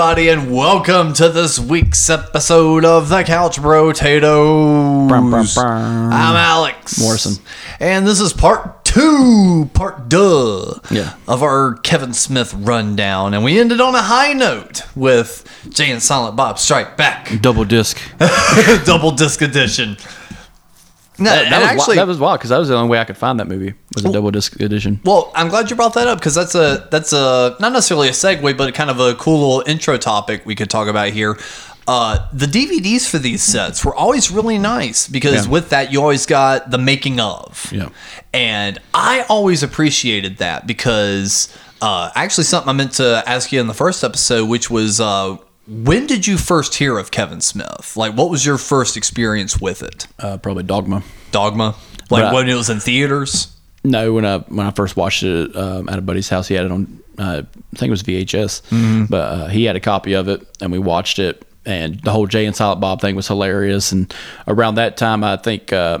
Everybody, and welcome to this week's episode of the Couch Potatoes. Brum, brum, brum. I'm Alex Morrison. and this is part two, part duh, Yeah. of our Kevin Smith rundown, and we ended on a high note with Jay and Silent Bob Strike Back, Double disc. double disc edition. No, That, and was, actually, that was wild because that was the only way I could find that movie was a double disc edition. Well, I'm glad you brought that up because that's a that's a not necessarily a segue, but kind of a cool little intro topic we could talk about here. Uh, the DVDs for these sets were always really nice because Yeah. with that you always got the making of. Yeah. And I always appreciated that because uh, actually something I meant to ask you in the first episode, which was uh, when did you first hear of Kevin Smith? Like, what was your first experience with it? Uh, probably Dogma. Dogma, like I- when it was in theaters. No, when I when I first watched it um, at a buddy's house, he had it on. Uh, I think it was VHS, Mm-hmm. but uh, he had a copy of it, and we watched it. And the whole Jay and Silent Bob thing was hilarious. And around that time, I think uh,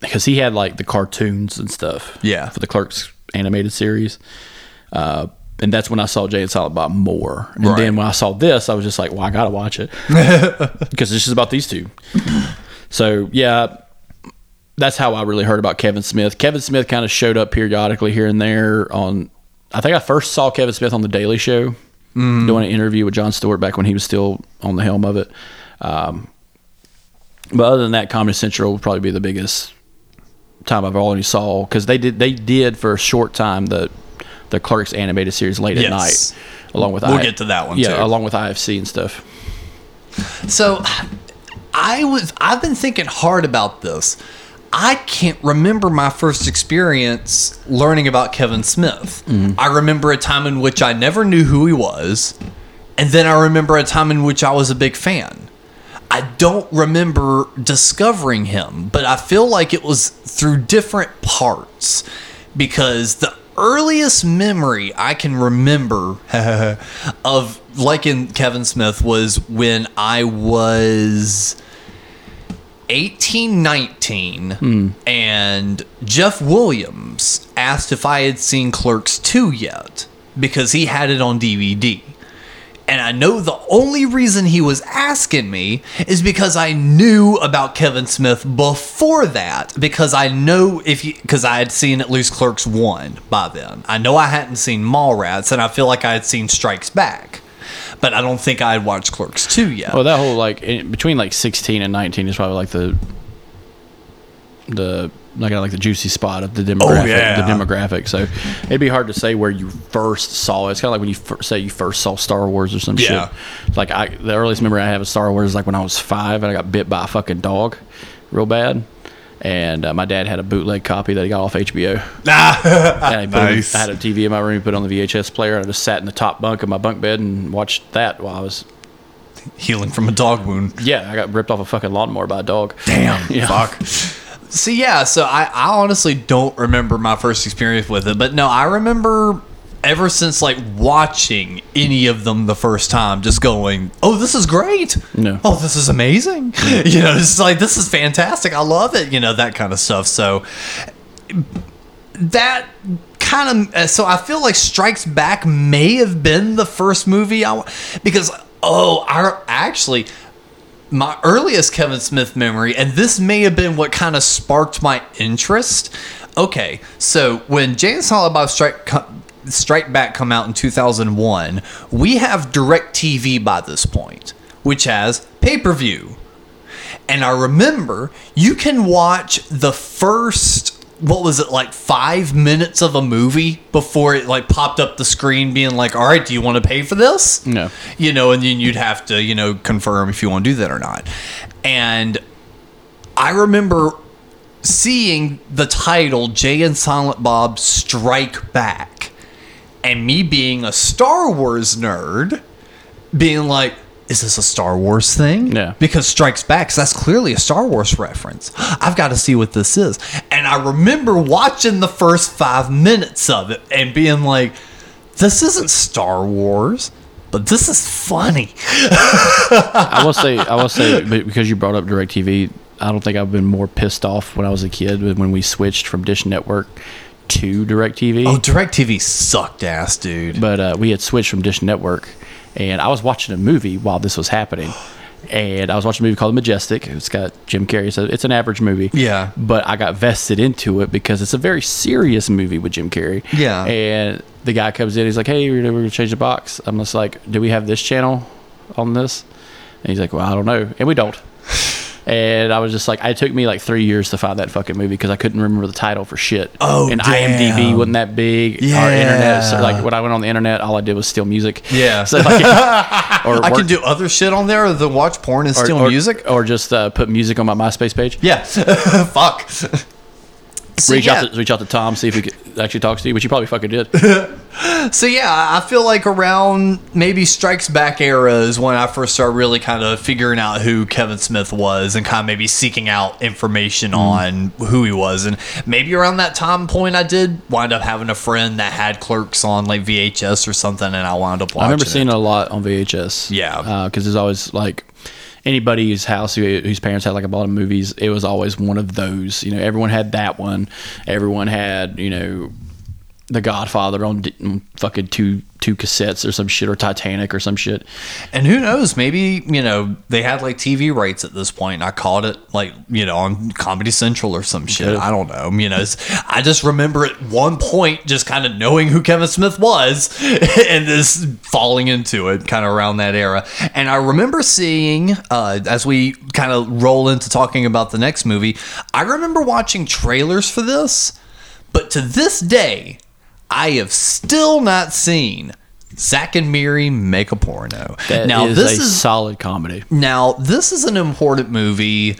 because he had like the cartoons and stuff, Yeah. for the Clerks animated series. Uh, and that's when I saw Jay and Silent Bob more. And Right. then when I saw this, I was just like, well, I gotta watch it because this is about these two. So yeah, that's how I really heard about Kevin Smith. Kevin Smith kind of showed up periodically here and there on. I think I first saw Kevin Smith on the Daily Show doing an interview with Jon Stewart back when he was still on the helm of it. Um, but other than that, Comedy Central would probably be the biggest time I've already saw because they did they did for a short time the the Clerks animated series late Yes. at night, along with We'll get to that one, Yeah, too. along with IFC and stuff. So I was I've been thinking hard about this. I can't remember my first experience learning about Kevin Smith. Mm-hmm. I remember a time in which I never knew who he was, and then I remember a time in which I was a big fan. I don't remember discovering him, but I feel like it was through different parts because the earliest memory I can remember of liking Kevin Smith was when I was 18, 19, and Jeff Williams asked if I had seen Clerks 2 yet because he had it on DVD. And I know the only reason he was asking me is because I knew about Kevin Smith before that. Because I know if you, because I had seen at least Clerks 1 by then. I know I hadn't seen Mallrats, and I feel like I had seen Strikes Back. But I don't think I had watched Clerks 2 yet. Well, that whole like in, between like sixteen and nineteen is probably like the the like like the juicy spot of the demographic. yeah. The demographic. So it'd be hard to say where you first saw it. It's kind of like when you fir- say you first saw Star Wars or some Yeah. shit. Like I, the earliest memory I have of Star Wars is like when I was five and I got bit by a fucking dog, real bad. And uh, my dad had a bootleg copy that he got off HBO. And I, Nice. I had a TV in my room, put on the VHS player, and I just sat in the top bunk of my bunk bed and watched that while I was Healing from a dog wound. yeah, I got ripped off a fucking lawnmower by a dog. Damn. Yeah. Fuck. So yeah, so I, I honestly don't remember my first experience with it, but no, I remember ever since like watching any of them the first time, just going, "Oh, this is great! No. Oh, this is amazing! you know, it's like this is fantastic. I love it. You know that kind of stuff." So that kind of uh, so I feel like Strikes Back may have been the first movie I because oh, I actually my earliest Kevin Smith memory, and this may have been what kind of sparked my interest. Okay, so when and Silent Bob Strike co- Strike Back come out in 2001, we have Direct TV by this point, which has pay per view. And I remember you can watch the first what was it like five minutes of a movie before it like popped up the screen being like, all right, do you want to pay for this? No. You know, and then you'd have to, you know, confirm if you want to do that or not. And I remember seeing the title Jay and Silent Bob Strike Back, and me being a Star Wars nerd, being like, is this a Star Wars thing? Yeah. Because Strikes Back, that's clearly a Star Wars reference. I've got to see what this is. And I remember watching the first five minutes of it and being like, this isn't Star Wars, but this is funny. I will say, I will say, because you brought up Directv, I don't think I've been more pissed off when I was a kid when we switched from Dish Network to Directv. Oh, DirecTV sucked ass, dude. but uh, we had switched from Dish Network, and I was watching a movie while this was happening. And I was watching a movie called Majestic. It's got Jim Carrey. So it's an average movie. Yeah. But I got vested into it because it's a very serious movie with Jim Carrey. Yeah. And the guy comes in. He's like, "Hey, we're we're gonna change the box." I'm just like, "Do we have this channel on this?" And he's like, "Well, I don't know," and we don't. And I was just like, it took me like three years to find that fucking movie because I couldn't remember the title for shit. Oh, and damn. IMDb wasn't that big. Yeah, Our internet, so like when I went on the internet, all I did was steal music. Yeah. So like, or I work- can do other shit on there than watch porn and or, steal or- music. or just uh, put music on my MySpace page. Yeah. Fuck. So reach yeah, out to reach out to Tom, see if he could actually talks to you, which he probably fucking did. so yeah, I feel like around maybe Strikes Back era is when I first started really kind of figuring out who Kevin Smith was and kind of maybe seeking out information mm. on who he was. And maybe around that time point, I did wind up having a friend that had Clerks on like VHS or something, and I wound up watching. I remember seeing it a lot on VHS. Yeah. Uh, because there's always like anybody whose house who, whose parents had like a lot of movies. It was always one of those. You know, everyone had that one. Everyone had you know. The Godfather on, on fucking two two cassettes or some shit or Titanic or some shit. And who knows? Maybe you know they had like TV rights at this point. And I caught it like you know on Comedy Central or some shit. Could've. I don't know. You know, I just remember at one point just kind of knowing who Kevin Smith was and this falling into it kind of around that era. And I remember seeing uh, as we kind of roll into talking about the next movie. I remember watching trailers for this, but to this day. I have still not seen Zack and Miri make a porno. That now is this a is solid comedy. now this is an important movie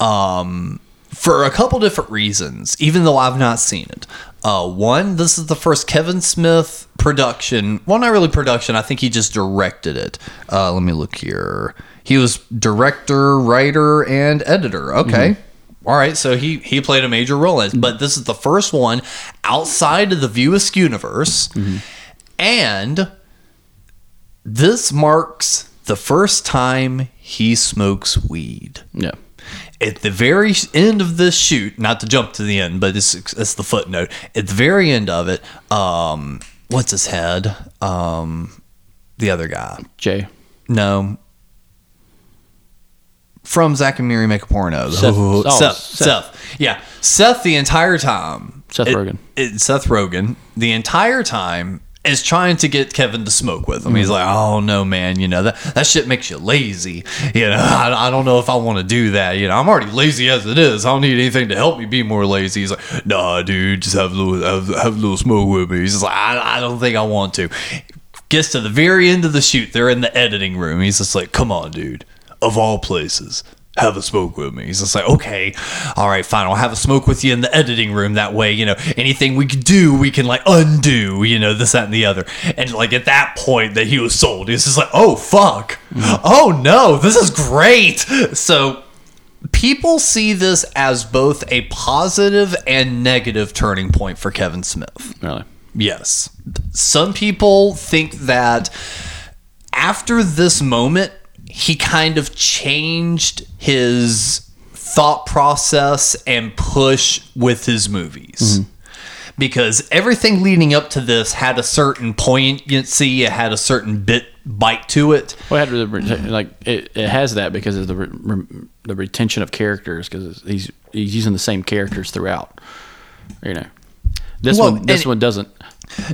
um, for a couple different reasons. Even though I've not seen it, uh, one, this is the first Kevin Smith production. Well, not really production. I think he just directed it. Uh, let me look here. He was director, writer, and editor. Okay. All right, so he he played a major role in it, but this is the first one outside of the View Askew universe, and this marks the first time he smokes weed. Yeah. At the very end of this shoot, not to jump to the end, but it's, it's the footnote. At the very end of it, um, what's his head? Um, the other guy. Jay. No. From Zack and Miri Make a Porno. Seth- Oh, Seth, Seth. Seth. Yeah. Seth the entire time. Seth it- Rogen. it- Seth Rogen. The entire time is trying to get Kevin to smoke with him. He's mm-hmm. like, oh no, man, you know, that, that shit makes you lazy. You know, I, I don't know if I want to do that. You know, I'm already lazy as it is. I don't need anything to help me be more lazy. He's like, nah, dude, just have a little, have, have a little smoke with me. He's just like, I, I don't think I want to. Gets to the very end of the shoot. They're in the editing room. He's just like, come on, dude. Of all places, have a smoke with me. He's just like, okay, all right, fine. I'll have a smoke with you in the editing room. That way, you know, anything we could do, we can like undo, you know, this, that, and the other. And like at that point that he was sold, he's just like, oh, fuck. Mm-hmm. Oh, no, this is great. So people see this as both a positive and negative turning point for Kevin Smith. Really. Yes. Some people think that after this moment, he kind of changed his thought process and push with his movies. Mm-hmm. Because everything leading up to this had a certain poignancy, it had a certain bit bite to it. Well, it had like it, it has that because of the re- the retention of characters because he's he's using the same characters throughout. You know, this Well, one this one doesn't.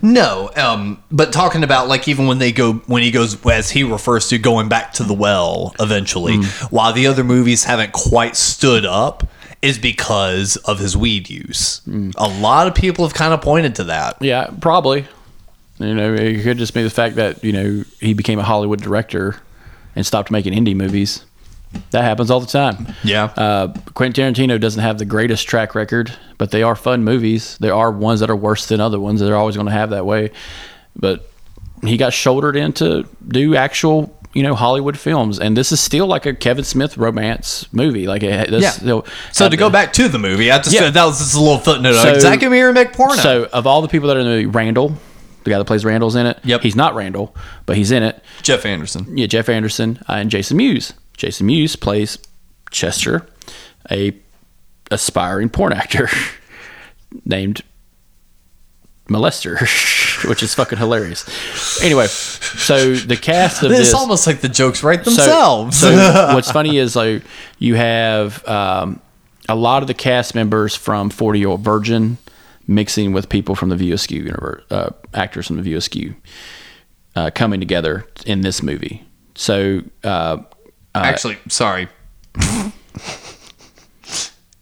No, um, but talking about like even when they go when he goes as he refers to going back to the well eventually, while the other movies haven't quite stood up, is because of his weed use. A lot of people have kind of pointed to that. Yeah, probably. You know, it could just be the fact that you know he became a Hollywood director and stopped making indie movies. That happens all the time. Yeah. Uh, Quentin Tarantino doesn't have the greatest track record, but they are fun movies. There are ones that are worse than other ones. They're always going to have that way. But he got shouldered in to do actual, you know, Hollywood films, and this is still like a Kevin Smith romance movie. Like, it, this, Yeah. still- So to go back to the movie, I just Yeah. that was just a little footnote. So- Zack and Miri make porno. So, of all the people that are in the movie, Randall, the guy that plays Randall's in it. Yep. He's not Randall, but he's in it. Jeff Anderson. Yeah, Jeff Anderson uh, and Jason Mewes. Jason Mewes plays Chester, a aspiring porn actor named Molester, which is fucking hilarious. Anyway, so the cast of It's this almost like the jokes write themselves. So, what's funny is like you have um, a lot of the cast members from Forty Year Old Virgin mixing with people from the View Askew universe, uh, actors from the View Askew uh, coming together in this movie. So uh, Actually, sorry.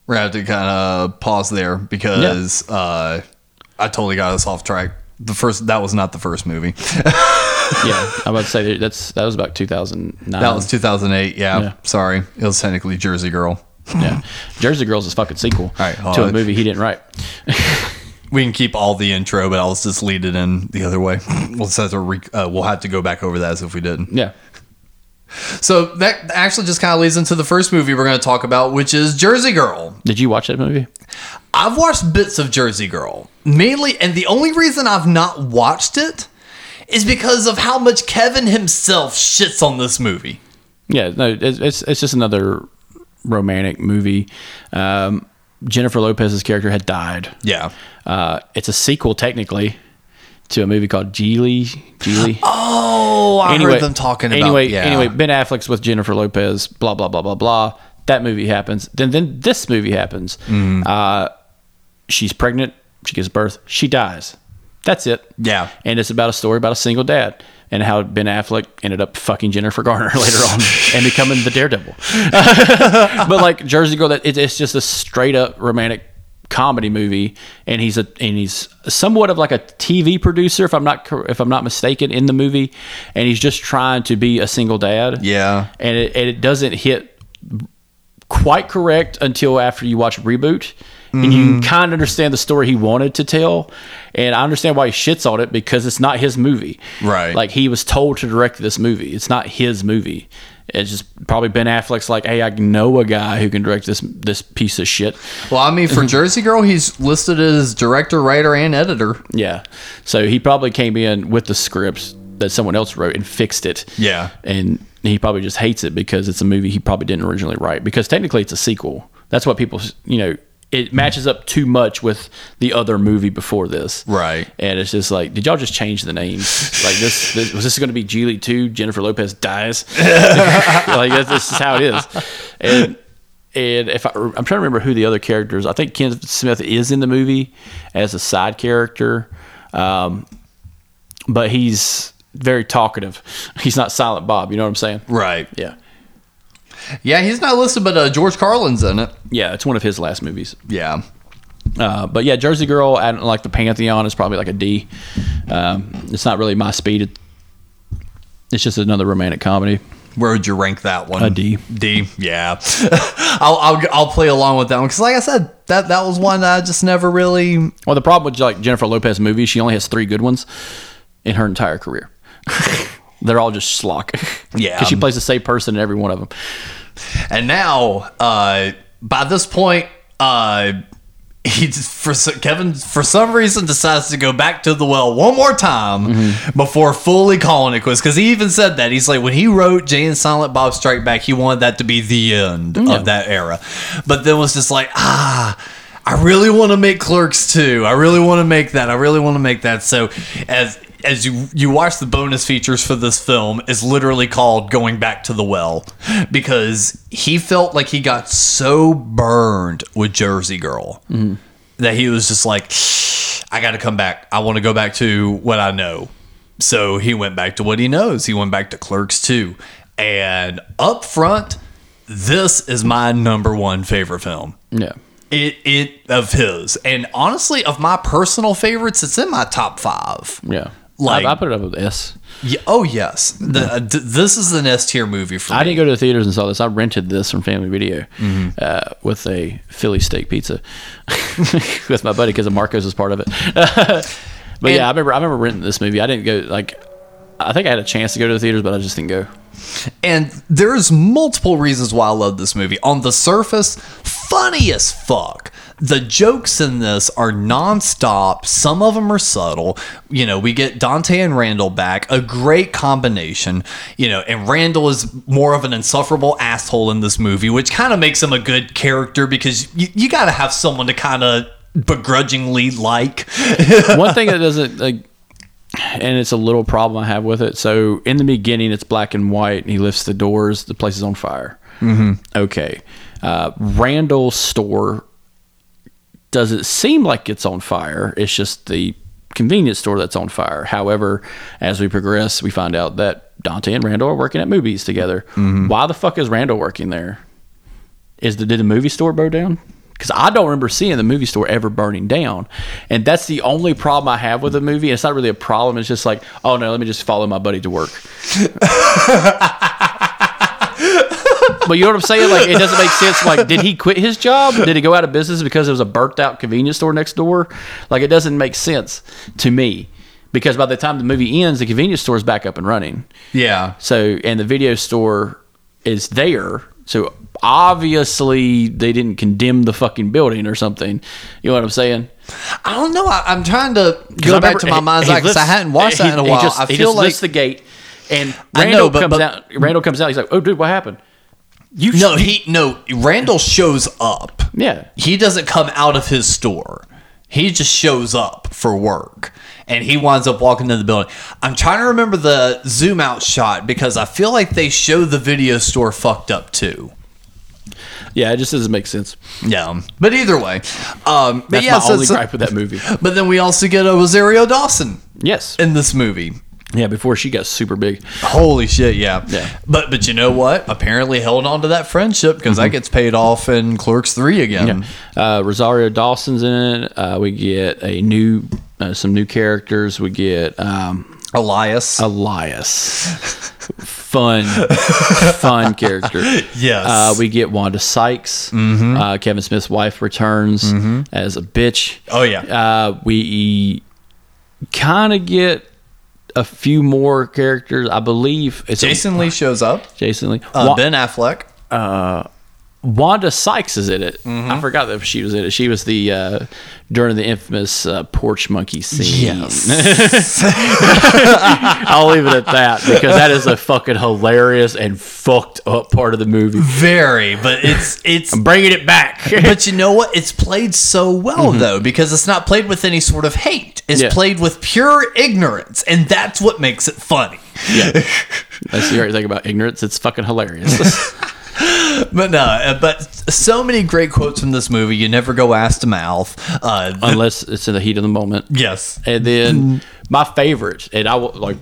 We're gonna have to kind of pause there because uh, I totally got us off track. The first that was not the first movie. yeah, I'm about to say that- that's that was about 2009. That was 2008. Yeah, Yeah. sorry, it was technically Jersey Girl. yeah. Jersey Girls is a fucking sequel right, to uh, a movie he didn't write. We can keep all the intro, but I'll just lead it in the other way. We'll just have to re- uh, we'll have to go back over that as if we didn't. Yeah. So that actually just kind of leads into the first movie we're going to talk about, which is Jersey Girl. Did you watch that movie? I've watched bits of Jersey Girl, mainly, and the only reason I've not watched it is because of how much Kevin himself shits on this movie. Yeah, no, it's it's, just another romantic movie. Um, Jennifer Lopez's character had died. Yeah. Uh, it's a sequel, technically, to a movie called Gigli. Gigli. Oh, I heard them talking about. Anyway, yeah. anyway, Ben Affleck's with Jennifer Lopez. Blah blah blah blah blah. That movie happens. Then then this movie happens. Mm-hmm. Uh, she's pregnant. She gives birth. She dies. That's it. Yeah. And it's about a story about a single dad and how Ben Affleck ended up fucking Jennifer Garner later on and becoming the Daredevil. but like Jersey Girl, that it, it's just a straight up romantic comedy movie, and he's a and he's somewhat of like a TV producer, if I'm not if I'm not mistaken, in the movie, and he's just trying to be a single dad. Yeah. and it, and it doesn't hit quite correct until after you watch reboot and you mm-hmm. can kind of understand the story he wanted to tell and i understand why he shits on it because it's not his movie Right. like he was told to direct this movie it's not his movie it's just probably ben affleck's like hey i know a guy who can direct this this piece of shit Well, I mean, for Jersey Girl, he's listed as director, writer, and editor. yeah so he probably came in with the scripts that someone else wrote and fixed it Yeah. and he probably just hates it because it's a movie he probably didn't originally write because technically it's a sequel that's what people you know it matches up too much with the other movie before this. Right. and it's just like did y'all just change the names like this, this was this going to be Gigli 2 Jennifer Lopez dies? Like that's, this is how it is. And and if I, I'm trying to remember who the other characters I think Ken Smith is in the movie as a side character um, but he's very talkative. He's not silent Bob you know what I'm saying? Right. yeah Yeah, he's not listed, but uh, George Carlin's in it. yeah it's one of his last movies Yeah. Uh, but yeah, Jersey Girl, I don't like the Pantheon is probably like a D. Um, it's not really my speed. It's just another romantic comedy. Where would you rank that one? A D. D. Yeah. I'll, I'll I'll play along with that one because, like I said, that that was one that I just never really. Well, the problem with like Jennifer Lopez movies, she only has three good ones in her entire career. They're all just schlock. Yeah. because she plays the same person in every one of them. And now, uh, by this point, uh, he just, for Kevin for some reason decides to go back to the well one more time before fully calling it quits. Because he even said that he's like when he wrote Jay and Silent Bob Strike Back, he wanted that to be the end of that era. But then was just like ah. I really want to make Clerks too. I really want to make that. I really want to make that. So as as you you watch the bonus features for this film is literally called going back to the well because he felt like he got so burned with Jersey Girl mm-hmm. that he was just like I got to come back. I want to go back to what I know. So he went back to what he knows. He went back to Clerks 2. And up front, this is my number one favorite film. Yeah, It it of his. And honestly, of my personal favorites, it's in my top five. yeah. Like, I, I put it up with S. yeah, oh yes, the, uh, d- this is an S tier movie for I me. didn't go to the theaters and saw this. I rented this from Family Video Mm-hmm. uh, with a Philly steak pizza with my buddy because Marcos was part of it. but yeah, I remember I remember renting this movie. I didn't go like I think I had a chance to go to the theaters, but I just didn't go. And there's multiple reasons why I love this movie. On the surface, funny as fuck. The jokes in this are nonstop. Some of them are subtle. You know, we get Dante and Randall back, a great combination. You know, and Randall is more of an insufferable asshole in this movie, which kind of makes him a good character because you, you got to have someone to kind of begrudgingly like. One thing that doesn't like and it's a little problem I have with it. So in the beginning, it's black and white, and he lifts the doors. The place is on fire. Mm-hmm. Okay, uh, Randall's store doesn't seem like it's on fire. It's just the convenience store that's on fire. However, as we progress, we find out that Dante and Randall are working at movies together. Mm-hmm. Why the fuck is Randall working there? Is the did the movie store burn down? Because I don't remember seeing the movie store ever burning down, and that's the only problem I have with the movie. And it's not really a problem. It's just like, oh no, let me just follow my buddy to work. but you know what I'm saying? Like, it doesn't make sense. Like, did he quit his job? Did he go out of business because there was a burnt out convenience store next door? Like, it doesn't make sense to me. Because by the time the movie ends, the convenience store is back up and running. yeah. So, and the video store is there. So obviously they didn't condemn the fucking building or something. You know what I'm saying? I don't know. I, I'm trying to go I back remember to my he- mind's he eye because I hadn't watched that in a while. He just, I he feel like the gate, and I know, Randall but- comes but- out. Randall comes out. He's like, "Oh, dude, what happened?" You no, he no. Randall shows up. Yeah. he doesn't come out of his store. He just shows up for work, and he winds up walking into the building. I'm trying to remember the zoom out shot because I feel like they show the video store fucked up too. Yeah, it just doesn't make sense. Yeah, but either way, um, but That's yeah. my So, only so- gripe with that movie. but then we also get a Rosario Dawson Yes. in this movie. Yeah, before she got super big. Holy shit, yeah. Yeah. But but you know what? Apparently held on to that friendship because that gets paid off in Clerks 3 again. Uh, Rosario Dawson's in it. Uh, we get a new, uh, some new characters. We get um, Elias. Elias. fun, fun character. Yes. Uh, we get Wanda Sykes. Uh, Kevin Smith's wife returns as a bitch. Oh, yeah. Uh, we kind of get a few more characters. I believe it's Jason Lee shows up. Jason Lee. Uh, Wa- ben Affleck. Wanda Sykes is in it. Mm-hmm. I forgot that she was in it. She was the uh, during the infamous uh, porch monkey scene. I'll leave it at that because that is a fucking hilarious and fucked up part of the movie. Very, but it's it's. I'm bringing it back. but you know what? It's played so well though because it's not played with any sort of hate. It's Yeah. played with pure ignorance, and that's what makes it funny. yeah, that's the great thing about ignorance. It's fucking hilarious. But no, uh, but so many great quotes from this movie. You never go ass to mouth. Uh, Unless it's in the heat of the moment. yes, And then my favorite, and I will like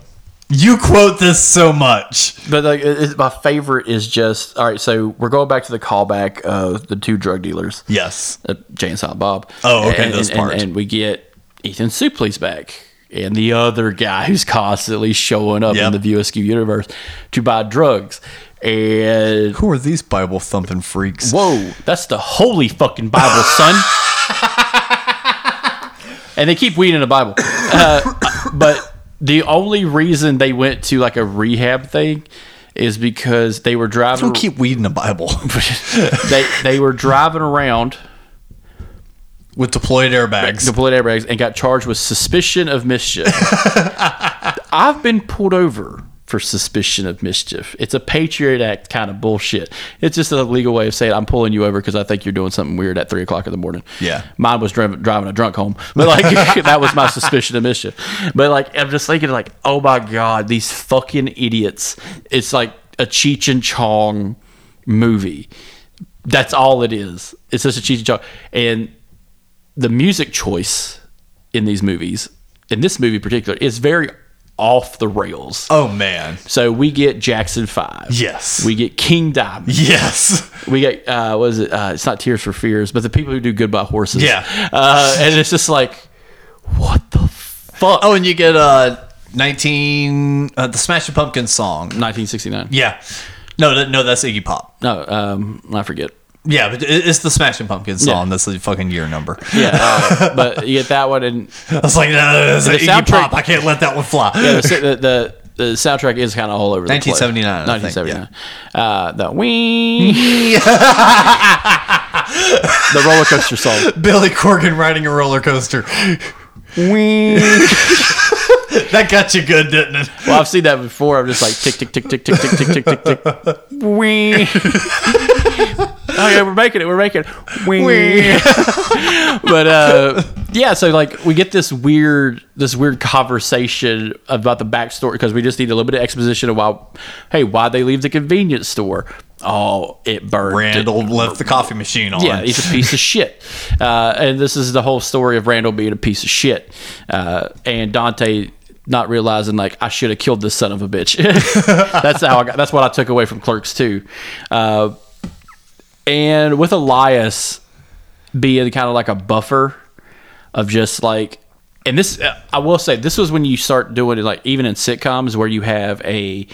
you quote this so much. But like, it, it- my favorite is just all right. So we're going back to the callback of the two drug dealers, Yes. uh, Jay and Silent Bob. Oh, okay, and, those and, parts. And, and we get Ethan Suplee's back, and the other guy who's constantly showing up Yep. in the View Askew universe to buy drugs. And Who are these Bible thumping freaks? whoa, that's the holy fucking Bible, son. and they keep weeding the Bible. Uh, but the only reason they went to like a rehab thing is because they were driving. Don't keep weeding the Bible they they were driving around with deployed airbags. deployed airbags and got charged with suspicion of mischief. I've been pulled over for suspicion of mischief. It's a Patriot Act kind of bullshit. It's just a legal way of saying I'm pulling you over because I think you're doing something weird at three o'clock in the morning. Yeah. mine was driving, driving a drunk home, but like that was my suspicion of mischief. But like I'm just thinking like, oh my god, these fucking idiots! It's like a Cheech and Chong movie. That's all it is. It's just a Cheech and Chong, and the music choice in these movies, in this movie in particular, is very off the rails. oh man. So we get Jackson Five. Yes. We get King Diamond. Yes. We get uh, what is it? Uh, it's not Tears for Fears, but the people who do Goodbye Horses. Yeah. Uh, and it's just like, what the fuck? Oh, and you get uh 19 uh, the Smashing Pumpkins song. 1969. Yeah. No, no, that's Iggy Pop. No, um, I forget. Yeah, but it's the Smashing Pumpkins song. That's the fucking year number. Yeah, uh, but you get that one, and I was like, no, The Iggy soundtrack- Pop. I can't let that one fly. yeah, the, the, the soundtrack is kind of all over the 1979, I place. think, 1979. Uh, the wee, the roller coaster song. Billy Corgan riding a roller coaster. Wee. That got you good, didn't it? Well, I've seen that before. I'm just like tick tick tick tick tick tick tick tick tick tick. Wee. Oh yeah, we're making it. We're making it. Wee. but uh, yeah, so like we get this weird this weird conversation about the backstory because we just need a little bit of exposition of why, hey, why they leave the convenience store. Oh, it burned. Randall left the coffee machine on. Yeah, he's a piece of shit. Uh, and this is the whole story of Randall being a piece of shit. Uh, and Dante not realizing like I should have killed this son of a bitch. that's how I got, that's what I took away from Clerks too. Uh, and with Elias being kind of like a buffer of just like and this uh, I will say this was when you start doing it like even in sitcoms where you have a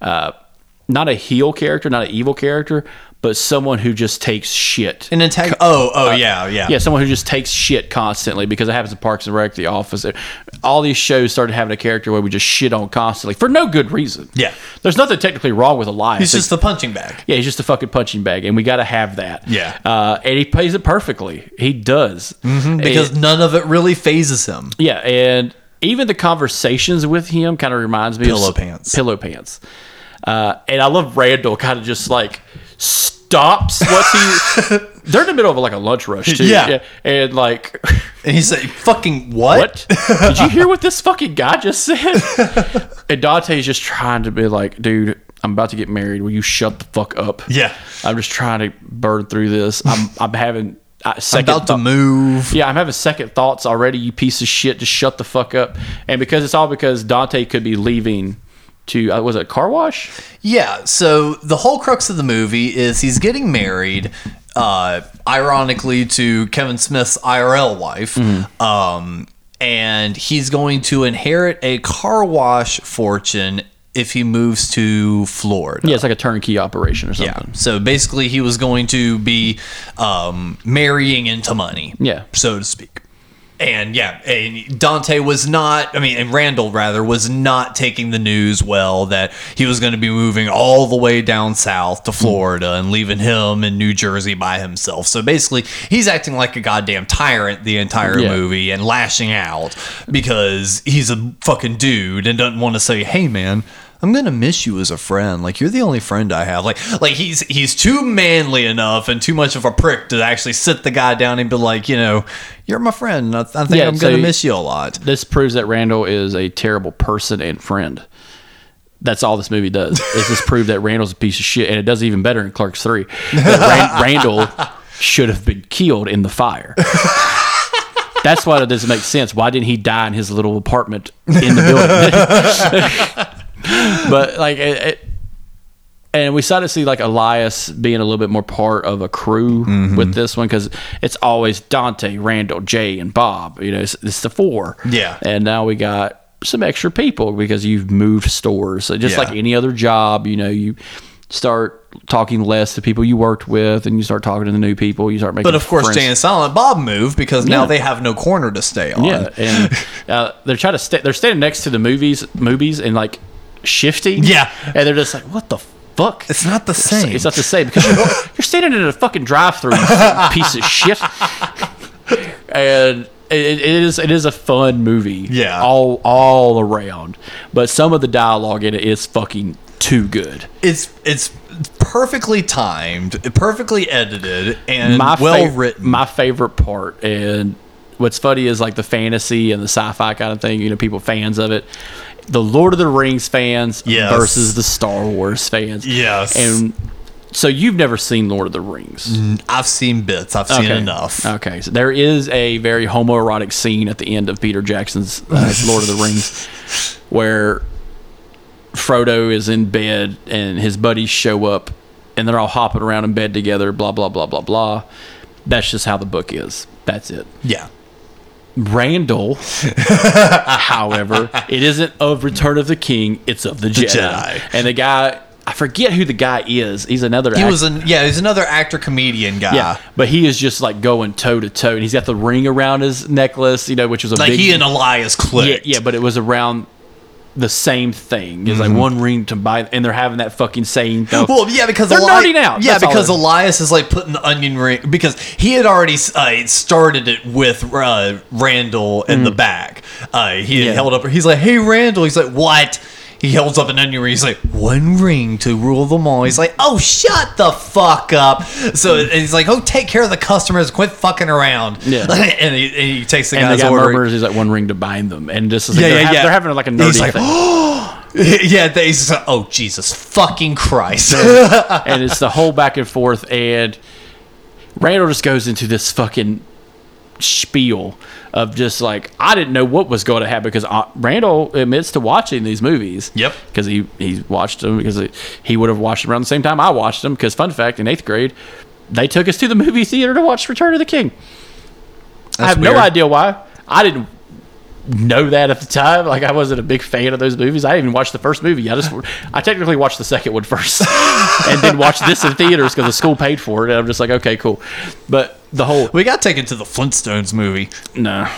uh, not a heel character, not an evil character, but someone who just takes shit. An antag- Oh, oh, yeah, yeah. Yeah, someone who just takes shit constantly because it happens in Parks and Rec, The Office. All these shows started having a character where we just shit on constantly for no good reason. Yeah. there's nothing technically wrong with Elias. He's just the punching bag. yeah, he's just a fucking punching bag, and we got to have that. Yeah. uh, and he plays it perfectly. He does Because And- none of it really phases him. yeah, and even the conversations with him kind of reminds me Pillow of Pillow pants. Pillow pants. Uh, and I love Randall kind of just like stops what he. They're in the middle of like a lunch rush too. Yeah. and like, And he's like, fucking what? what? Did you hear what this fucking guy just said? and Dante's just trying to be like, dude. I'm about to get married. Will you shut the fuck up? Yeah. I'm just trying to burn through this. I'm I'm having uh, I'm second about to move. yeah, I'm having second thoughts already. You piece of shit, just shut the fuck up. And because it's all because Dante could be leaving to uh, was it car wash? Yeah, so the whole crux of the movie is he's getting married, uh, ironically, to Kevin Smith's IRL wife. Mm-hmm. Um, and he's going to inherit a car wash fortune if he moves to Florida. Yeah, it's like a turnkey operation or something. Yeah. something. So basically, he was going to be um, marrying into money. Yeah. So to speak. And yeah, and Dante was not, I mean, and Randall rather, was not taking the news well that he was going to be moving all the way down south to Florida and leaving him in New Jersey by himself. So basically, he's acting like a goddamn tyrant the entire Yeah. movie and lashing out because he's a fucking dude and doesn't want to say, hey, man. I'm gonna miss you as a friend. Like you're the only friend I have. Like like he's he's too manly enough and too much of a prick to actually sit the guy down and be like, you know, you're my friend. I, I think Yeah, I'm so gonna miss you a lot. This proves that Randall is a terrible person and friend. That's all this movie does. Is just prove that Randall's a piece of shit, and it does even better in Clerks Three. Randall should have been killed in the fire. That's why it doesn't make sense. Why didn't he die in his little apartment in the building? but like it, it, and we started to see like Elias being a little bit more part of a crew Mm-hmm. with this one because it's always Dante, Randall, Jay, and Bob. You know, it's, it's the four. Yeah. and now we got some extra people because you've moved stores. So just Yeah. like any other job, you know, you start talking less to people you worked with, and you start talking to the new people. You start making. But of course, friends. Jay and Silent Bob moved because now Yeah. they have no corner to stay on. Yeah, and uh, they're trying to stay. They're standing next to the movies, movies, and like shifting. Yeah. and they're just like, "What the fuck?" It's not the same. It's not the same because you're, you're standing in a fucking drive-through, piece of shit. And it, it is it is a fun movie. Yeah. all all around. But some of the dialogue in it is fucking too good. It's it's perfectly timed, perfectly edited, and my well fav- written. My favorite part, and what's funny is like the fantasy and the sci-fi kind of thing. You know, people fans of it. The Lord of the Rings fans Yes. versus the Star Wars fans. Yes. and so you've never seen Lord of the Rings. I've seen bits. I've seen enough. Okay, so there is a very homoerotic scene at the end of Peter Jackson's uh, Lord of the Rings, where Frodo is in bed and his buddies show up, and they're all hopping around in bed together. Blah blah blah blah blah. That's just how the book is. That's it. Yeah. Randall, however, it isn't of Return of the King; it's of the, Jedi. Jedi. And the guy, I forget who the guy is. He's another. He was an yeah, he's another actor comedian guy. yeah, but he is just like going toe to toe, and he's got the ring around his necklace, you know, which was a Like big. he and Elias yeah, clicked. yeah, but it was around the same thing. It's like one ring to buy, and they're having that fucking saying. Mm-hmm. Well, yeah, because They're Eli- nerding out. Yeah, That's because. Elias is like putting the onion ring because he had already uh, started it with uh, Randall in the back. Uh, he Mm. Yeah. held up. He's like, "Hey, Randall." He's like, "What?" He holds up an onion ring. He's like, "One ring to rule them all." He's like, "Oh, shut the fuck up!" So and he's like, "Oh, take care of the customers. Quit fucking around." Yeah. and, he, and he takes the and the guy's guy order. murmurs. He's like one ring to bind them, and just like, Yeah, they're, yeah, ha- yeah. they're having like a nerdy He's like, thing. yeah, they, he's like, "Oh, Jesus fucking Christ!" and it's the whole back and forth and Randall just goes into this fucking spiel of just like I didn't know what was going to happen because uh, Randall admits to watching these movies. Yep. because he he watched them because he, he would have watched them around the same time I watched them. Because fun fact, in eighth grade, they took us to the movie theater to watch Return of the King. I That's have no idea why. I didn't know that at the time. Like I wasn't a big fan of those movies. I even watched the first movie. I just I technically watched the second one first, and then watched this in theaters because the school paid for it. And I'm just like, okay, cool. But the whole we got taken to the Flintstones movie. no,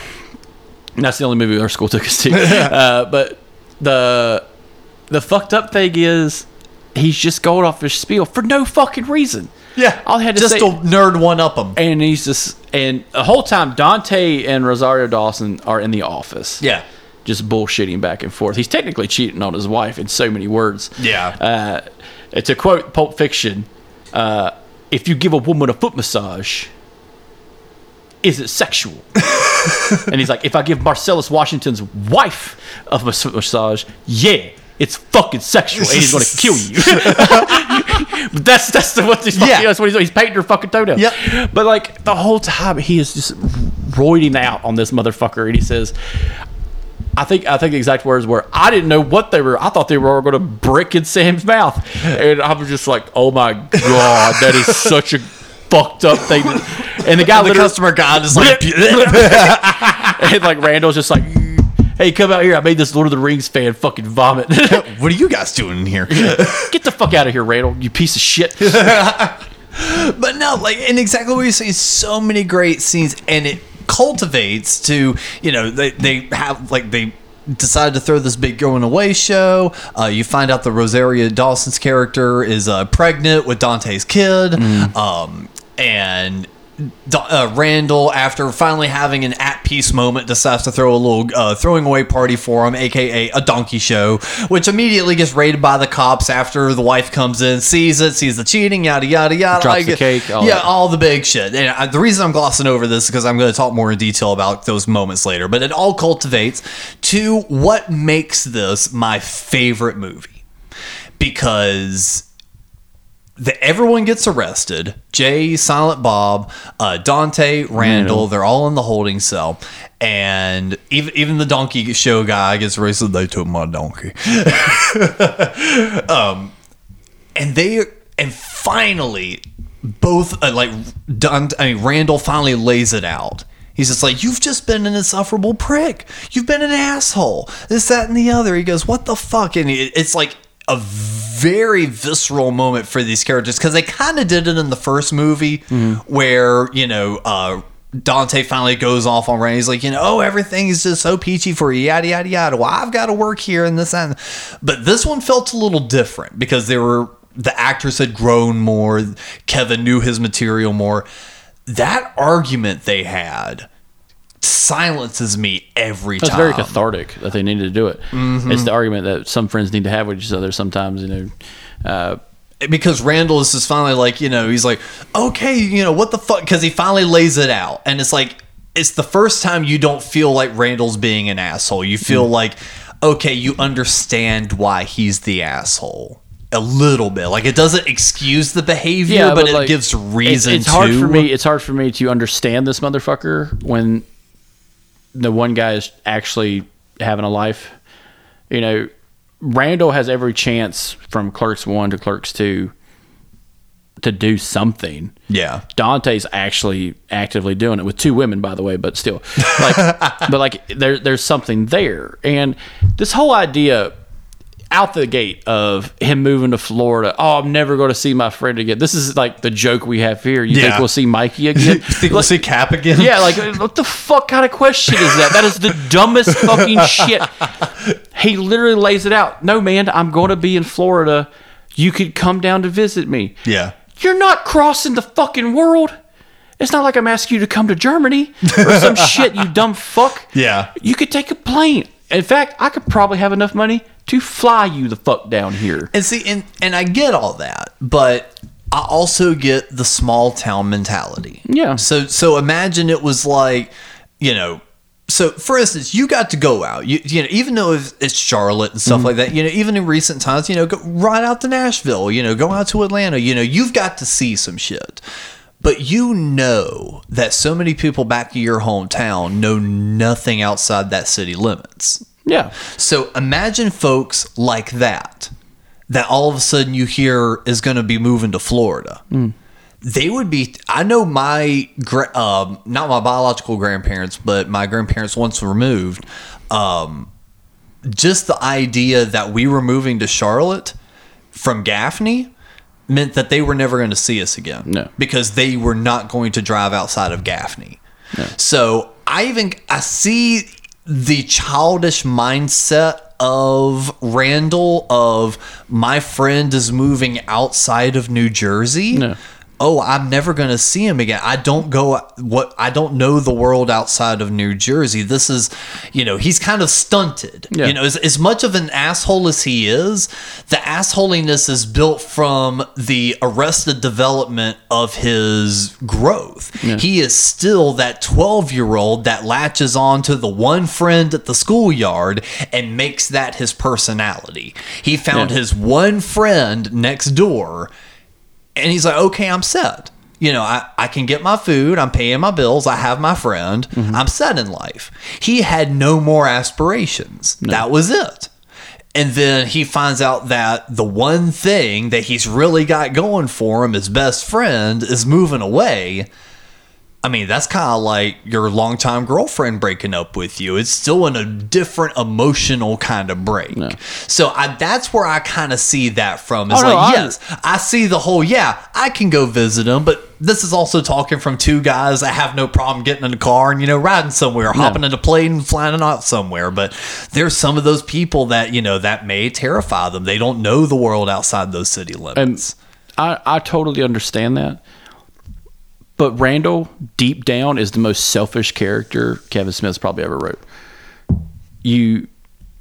that's the only movie our school took us to. uh, but the the fucked up thing is he's just going off his spiel for no fucking reason. Yeah, all I had to just say- to nerd one up him. And he's just and the whole time Dante and Rosario Dawson are in the office. Yeah, just bullshitting back and forth. He's technically cheating on his wife in so many words. Yeah. Uh, to quote Pulp Fiction, uh, if you give a woman a foot massage, is it sexual? and he's like, if I give Marcellus Washington's wife a mas- massage, yeah. It's fucking sexual, and he's gonna kill you. But that's that's the, what he's fucking, Yeah. that's what he's doing. He's painting her fucking toenail. Yep. But like the whole time, he is just roiding out on this motherfucker, and he says, I think I think the exact words were I didn't know what they were. I thought they were going to brick in Sam's mouth, and I was just like, "Oh my god, that is such a fucked up thing." And the guy the customer guy is like, and like Randall's just like, "Hey, come out here! I made this Lord of the Rings fan fucking vomit. "What are you guys doing in here?" Get the fuck out of here, Randall! You piece of shit." but no, like, and exactly what you're saying. So many great scenes, and it cultivates to you know they they have like they decided to throw this big going away show. Uh, you find out that Rosario Dawson's character is uh, pregnant with Dante's kid, um, and. Uh, Randall, after finally having an at peace moment, decides to throw a little uh, throwing away party for him, aka a donkey show, which immediately gets raided by the cops after the wife comes in, sees it, sees the cheating, yada yada yada. Drops I the cake, all yeah, that. all the big shit. And I, the reason I'm glossing over this is because I'm going to talk more in detail about those moments later. But it all cultivates to what makes this my favorite movie because the, everyone gets arrested. Jay, Silent Bob, uh, Dante, Randall, they're all in the holding cell. And even even the donkey show guy gets arrested. They took my donkey. um, and they and finally both uh, like done. I mean, Randall finally lays it out. He's just like, "You've just been an insufferable prick. You've been an asshole. This, that, and the other." He goes, "What the fuck?" And it, it's like a very visceral moment for these characters because they kind of did it in the first movie, where you know. uh Dante finally goes off on Ray. He's like, you know, oh, everything is just so peachy for you, yada yada yada. Well, I've got to work here and this and, but this one felt a little different because they were the actors had grown more. Kevin knew his material more. That argument they had silences me every time. It's very cathartic that they needed to do it. It's the argument that some friends need to have with each other sometimes. You know, uh, because Randall is just finally like, you know, he's like, okay, you know, what the fuck? Because he finally lays it out. And it's like, it's the first time you don't feel like Randall's being an asshole. You feel Mm. like, okay, you understand why he's the asshole. A little bit. Like, it doesn't excuse the behavior, yeah, but, it like, gives reason It's, hard to. for me. It's hard for me to understand this motherfucker when the one guy is actually having a life. You know, Randall has every chance from Clerks one to Clerks two to do something. Yeah. Dante's actually actively doing it with two women, by the way, but still, like, but like there, there's something there, and this whole idea out the gate of him moving to Florida. Oh, I'm never going to see my friend again. This is like the joke we have here. You think we'll see Mikey again? Think we'll see Cap again? yeah, like what the fuck kind of question is that? That is the dumbest fucking shit. He literally lays it out. No, man, I'm going to be in Florida. You could come down to visit me. Yeah. You're not crossing the fucking world. It's not like I'm asking you to come to Germany or some shit, you dumb fuck. Yeah. You could take a plane. In fact, I could probably have enough money to fly you the fuck down here. And see, and, and I get all that, but I also get the small town mentality. Yeah. So so imagine it was like, you know, so for instance, you got to go out. You, you know, even though it's it's Charlotte and stuff mm-hmm. like that, you know, even in recent times, you know, go right out to Nashville, you know, go out to Atlanta, you know, you've got to see some shit. But you know that so many people back in your hometown know nothing outside that city limits. Yeah. So imagine folks like that, that all of a sudden you hear is going to be moving to Florida. They would be. I know my, um, not my biological grandparents, but my grandparents once removed. Um, just the idea that we were moving to Charlotte from Gaffney meant that they were never going to see us again. No. Because they were not going to drive outside of Gaffney. So I even I see the childish mindset of Randall of my friend is moving outside of New Jersey. No. Oh, I'm never going to see him again. I don't go what I don't know the world outside of New Jersey. This is, you know, he's kind of stunted. Yeah. You know, as, as much of an asshole as he is, the assholiness is built from the arrested development of his growth. He is still that 12 year old that latches on to the one friend at the schoolyard and makes that his personality. He found Yeah. his one friend next door and he's like, okay, I'm set. You know, I, I can get my food, I'm paying my bills, I have my friend, mm-hmm. I'm set in life. He had no more aspirations. That was it. And then he finds out that the one thing that he's really got going for him, his best friend, is moving away. I mean, that's kind of like your longtime girlfriend breaking up with you. It's still in a different emotional kind of break. So I, that's where I kind of see that from. It's Oh, no, like, I- yes, I see the whole, yeah, I can go visit him, but this is also talking from two guys that have no problem getting in a car and, you know, riding somewhere, hopping in a plane and flying out somewhere. But there's some of those people that, you know, that may terrify them. They don't know the world outside those city limits. I, I totally understand that. But Randall, deep down, is the most selfish character Kevin Smith's probably ever wrote. You,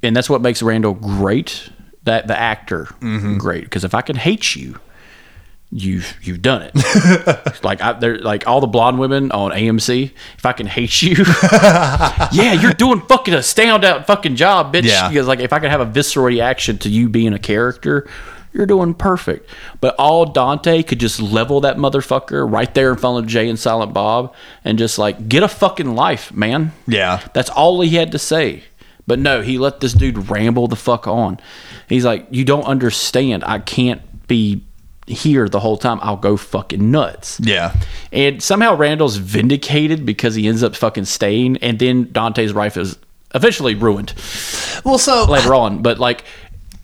and that's what makes Randall great. That the actor mm-hmm. great because if I can hate you, you've you've done it. like I, they're like all the blonde women on AMC. If I can hate you, yeah, you're doing fucking a standout fucking job, bitch. Yeah. Because like if I could have a visceral reaction to you being a character, you're doing perfect. But all Dante could just level that motherfucker right there in front of Jay and Silent Bob and just like get a fucking life, man. Yeah. That's all he had to say. But no, he let this dude ramble the fuck on. He's like, You don't understand. I can't be here the whole time. I'll go fucking nuts. Yeah. And somehow Randall's vindicated because he ends up fucking staying, and then Dante's life is officially ruined Well, so later on. But like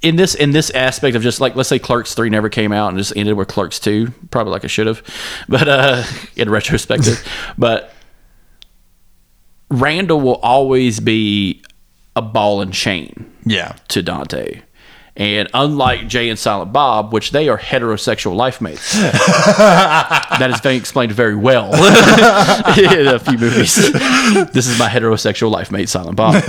in this in this aspect of just like let's say Clerks three never came out and just ended with Clerks two, probably like I should have, but uh, in retrospective, but Randall will always be a ball and chain yeah. to Dante. And unlike Jay and Silent Bob, which they are heterosexual life mates, that is being explained very well in a few movies. This is my heterosexual life mate, Silent Bob.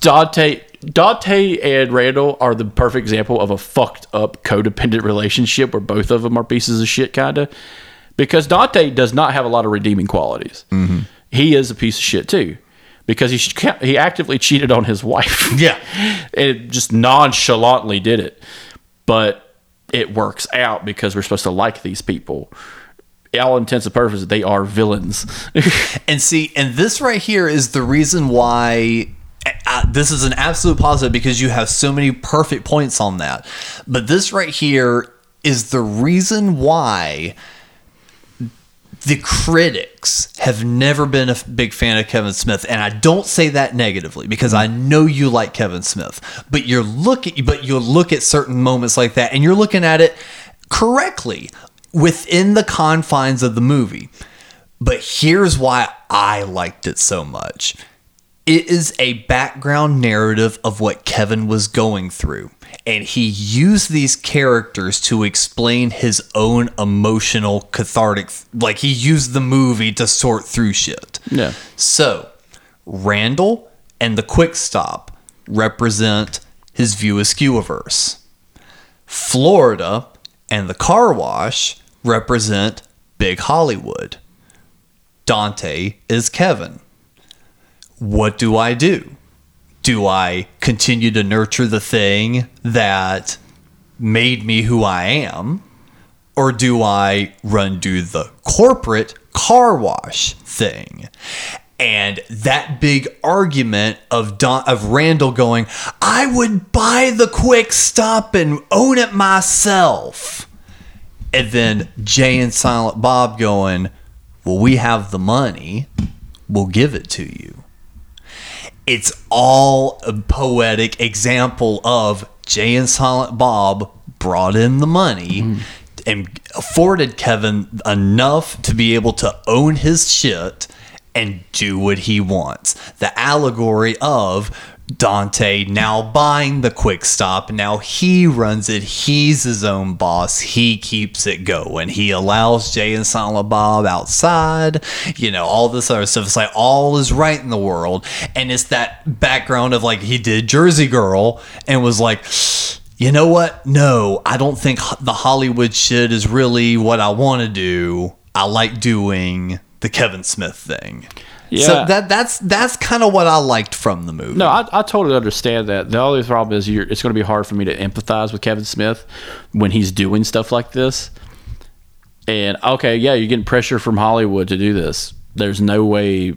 Dante, Dante and Randall are the perfect example of a fucked up codependent relationship where both of them are pieces of shit, kind of. Because Dante does not have a lot of redeeming qualities. Mm-hmm. He is a piece of shit too, because he he actively cheated on his wife. Yeah. and just nonchalantly did it, but it works out because we're supposed to like these people. All intents and purposes, they are villains. And see, and this right here is the reason why uh, this is an absolute positive because you have so many perfect points on that. But this right here is the reason why the critics have never been a big fan of Kevin Smith, and I don't say that negatively because I know you like Kevin Smith, but you're looking, but you look at certain moments like that, and you're looking at it correctly within the confines of the movie. But here's why I liked it so much. It is a background narrative of what Kevin was going through. And he used these characters to explain his own emotional cathartic like he used the movie to sort through shit. Yeah. So, Randall and the Quick Stop represent his view Askewniverse. Florida and the Car Wash represent Big Hollywood. Dante is Kevin. What do I do? Do I continue to nurture the thing that made me who I am? Or do I run do the corporate car wash thing? And that big argument of Don, of Randall going, I would buy the quick stop and own it myself. And then Jay and Silent Bob going, Well, we have the money. We'll give it to you. It's all a poetic example of Jay and Silent Bob brought in the money and afforded Kevin enough to be able to own his shit and do what he wants. The allegory of Dante now buying the quick stop. Now he runs it. He's his own boss. He keeps it going. He allows Jay and Silent Bob outside. You know, all this other stuff. It's like all is right in the world. And it's that background of like he did Jersey Girl and was like, you know what? No, I don't think the Hollywood shit is really what I want to do. I like doing the Kevin Smith thing. Yeah. So that that's that's kind of what I liked from the movie. No, I, I totally understand that. The only problem is you're, it's going to be hard for me to empathize with Kevin Smith when he's doing stuff like this. And okay, yeah, you're getting pressure from Hollywood to do this. There's no way.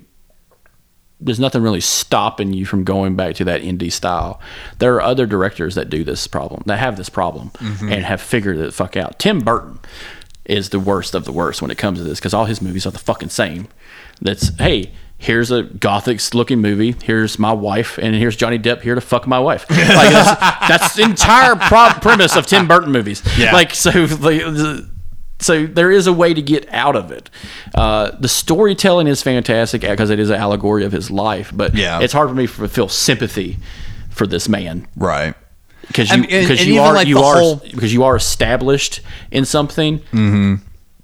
There's nothing really stopping you from going back to that indie style. There are other directors that do this problem, that have this problem, mm-hmm. and have figured it the fuck out. Tim Burton is the worst of the worst when it comes to this because all his movies are the fucking same. That's hey, here's a gothic looking movie. Here's my wife, and here's Johnny Depp here to fuck my wife. Like that's, that's the entire pro- premise of Tim Burton movies. Yeah. Like so, the, so there is a way to get out of it. Uh, the storytelling is fantastic because it is an allegory of his life, but Yeah. it's hard for me to feel sympathy for this man right. because I you mean, and- because you are like, you are whole- because you are established in something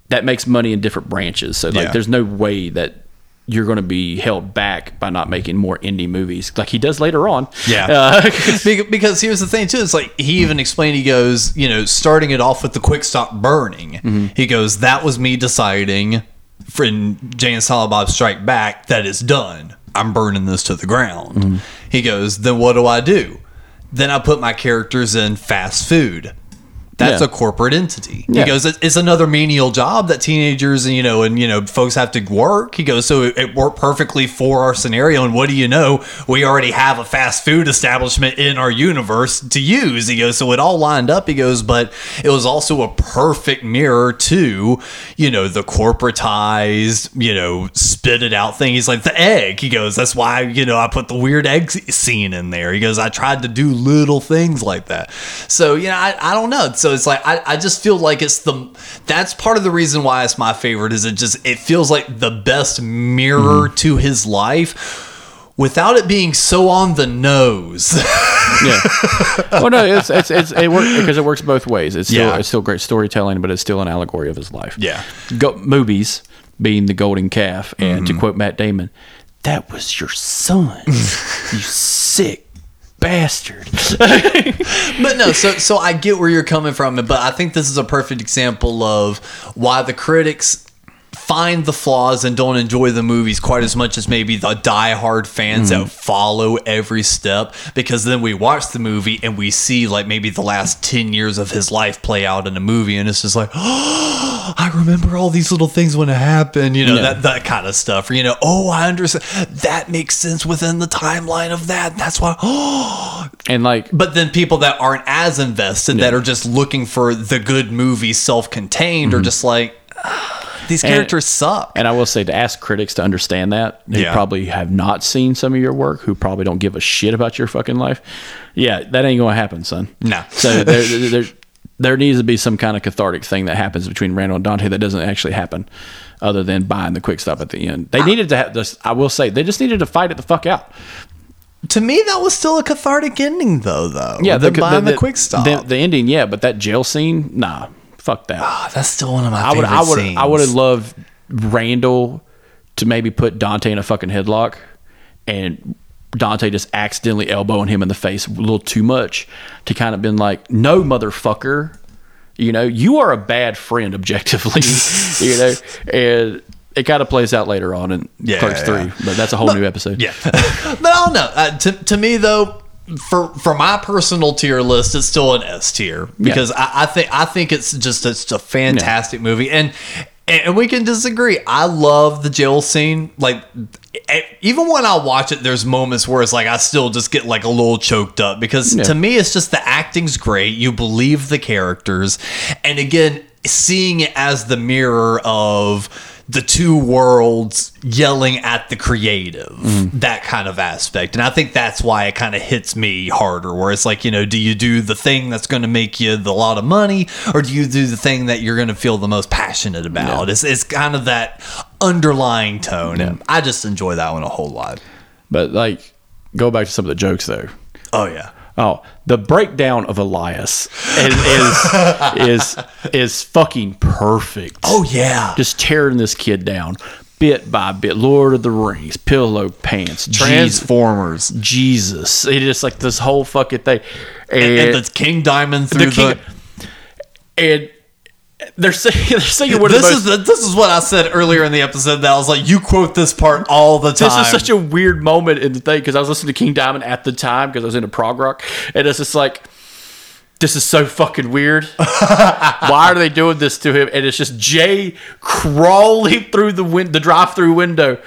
that makes money in different branches. So like, Yeah. there's no way that you're going to be held back by not making more indie movies like he does later on. Yeah. Uh, because here's the thing too it's like he even explained he goes you know starting it off with the quick stop burning. He goes that was me deciding for in jay and Silent Bob strike back that it's done. I'm burning this to the ground. He goes then what do i do? Then i put my characters in fast food that's Yeah. a corporate entity. Yeah. He goes, "It's- another menial job that teenagers and you know and you know folks have to work. He goes, so it, it worked perfectly for our scenario. And what do you know? We already have a fast food establishment in our universe to use. He goes, so it all lined up. He goes, but it was also a perfect mirror to you know the corporatized you know spit it out thing. He's like the egg. He goes, that's why you know I put the weird egg scene in there. He goes, I tried to do little things like that. So you know I, I don't know. So it's like I, I just feel like it's the that's part of the reason why it's my favorite is it just it feels like the best mirror to his life without it being so on the nose. yeah. Well, no, it's it's, it's it works because it works both ways. It's still Yeah. it's still great storytelling, but it's still an allegory of his life. Yeah. Go, movies being the golden calf, and Mm-hmm. to quote Matt Damon, "That was your son, you sick bastard." but no, so so I get where you're coming from, but I think this is a perfect example of why the critics find the flaws and don't enjoy the movies quite as much as maybe the die-hard fans that follow every step because then we watch the movie and we see like maybe the last 10 years of his life play out in a movie and it's just like oh i remember all these little things when it happened you know Yeah. that that kind of stuff or you know. Oh i understand. That makes sense within the timeline of that. That's why oh And like, but then people that aren't as invested that are just looking for the good movie self-contained are just like "Ah, these And- characters suck and I will say to ask critics to understand that who Yeah. probably have not seen some of your work, who probably don't give a shit about your fucking life. Yeah, that ain't gonna happen, son. No. So there, there, there, there needs to be some kind of cathartic thing that happens between Randall and Dante that doesn't actually happen, other than buying the quick stop at the end. They needed to have this. I will say they just needed to fight it the fuck out. to me that was still a cathartic ending though though Yeah, the, buying the, quick stop The, the ending, yeah, but that jail scene, nah, fuck that. Ah, that's still one of my I would, favorite I would, scenes. I would have loved Randall to maybe put Dante in a fucking headlock, and Dante just accidentally elbowing him in the face a little too much to kind of been like, no, motherfucker, you know, you are a bad friend objectively, you know, and it kind of plays out later on in Yeah, Clerks yeah, Three, yeah. but that's a whole new episode. Yeah, but I don't know. Uh, to to me though, for for my personal tier list, it's still an S tier because I, I think I think it's just it's a fantastic movie and. And we can disagree. I love the jail scene. Like, even when I watch it, there's moments where it's like I still just get like a little choked up because to me, it's just the acting's great. You believe the characters, and again, seeing it as the mirror of the two worlds yelling at the creative that kind of aspect. And i think that's why it kind of hits me harder where it's like you know do you do the thing that's going to make you the lot of money or do you do the thing that you're going to feel the most passionate about? It's, it's kind of that underlying tone and i just enjoy that one a whole lot. But like, go back to some of the jokes though. oh yeah Oh, the breakdown of Elias is is is, is fucking perfect. oh yeah just tearing this kid down bit by bit. Lord of the Rings, Pillow Pants, transformers Jesus. It is like this whole fucking thing, and, and, the king diamond through the the, king, and they're saying they're saying one this most, is the, this is what I said earlier in the episode that I was like, you quote this part all the time. This is such a weird moment in the thing because I was listening to King Diamond at the time because I was into prog rock, and it's just like, this is so fucking weird. Why are they doing this to him? And it's just Jay crawling through the win- the drive-through window.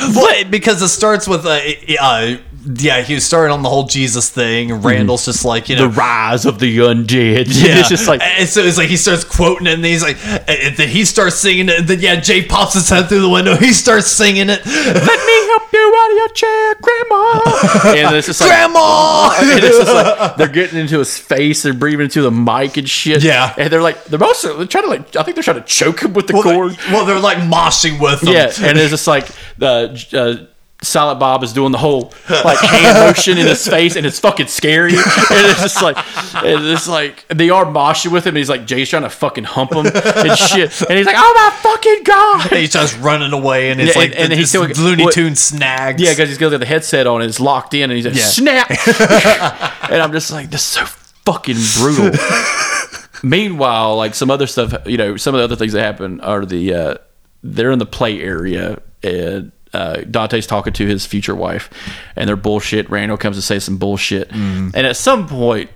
Well, because it starts with a. uh, yeah, he was starting on the whole Jesus thing. Randall's just like you know. The rise of the undead. yeah. It's just like and so it's like he starts quoting it, and then he's like, and then he starts singing it, and then yeah, Jay pops his head through the window. He starts singing it. let me help you out of your chair, Grandma. and it's just like Grandma! and it's just like they're getting into his face, they're breathing into the mic and shit. Yeah. and they're like they're mostly they're trying to like I think they're trying to choke him with the well, cord. they, well, they're like moshing with him. Yeah, and it's just like the uh, Silent Bob is doing the whole like hand motion in his face, and it's fucking scary. And it's just like, and it's like they are moshing with him. And he's like, Jay's trying to fucking hump him and shit, and he's like, oh my fucking god. And he starts running away, and it's Yeah, like and- and he's still- Looney what- Tune snags. Yeah, because he's got the headset on and it's locked in, and he's like, Yeah. snap. and I'm just like, this is so fucking brutal. Meanwhile, like some other stuff, you know, some of the other things that happen are the uh, they're in the play area and uh, Dante's talking to his future wife, and they're bullshit. Randall comes to say some bullshit, and at some point,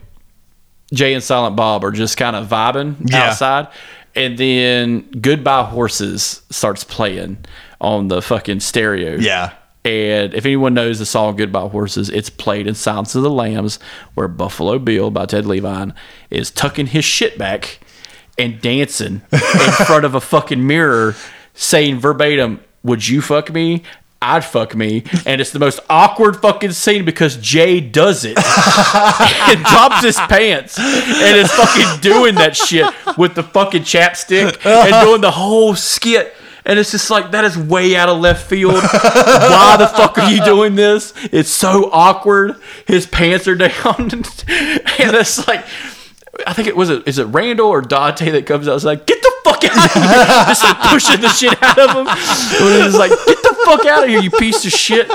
Jay and Silent Bob are just kind of vibing Yeah. outside, and then Goodbye Horses starts playing on the fucking stereo. Yeah. And if anyone knows the song Goodbye Horses, it's played in Silence of the Lambs, where Buffalo Bill by Ted Levine is tucking his shit back and dancing in front of a fucking mirror, saying verbatim, Would you fuck me? I'd fuck me. And it's the most awkward fucking scene because Jay does it and drops his pants and is fucking doing that shit with the fucking chapstick and doing the whole skit. And it's just like that is way out of left field. Why the fuck are you doing this? It's so awkward. His pants are down, and it's like I think it was it is it Randall or Dante that comes out is like, get the fuck out of here. Just like pushing the shit out of him. And it's like, get the fuck out of here, you piece of shit.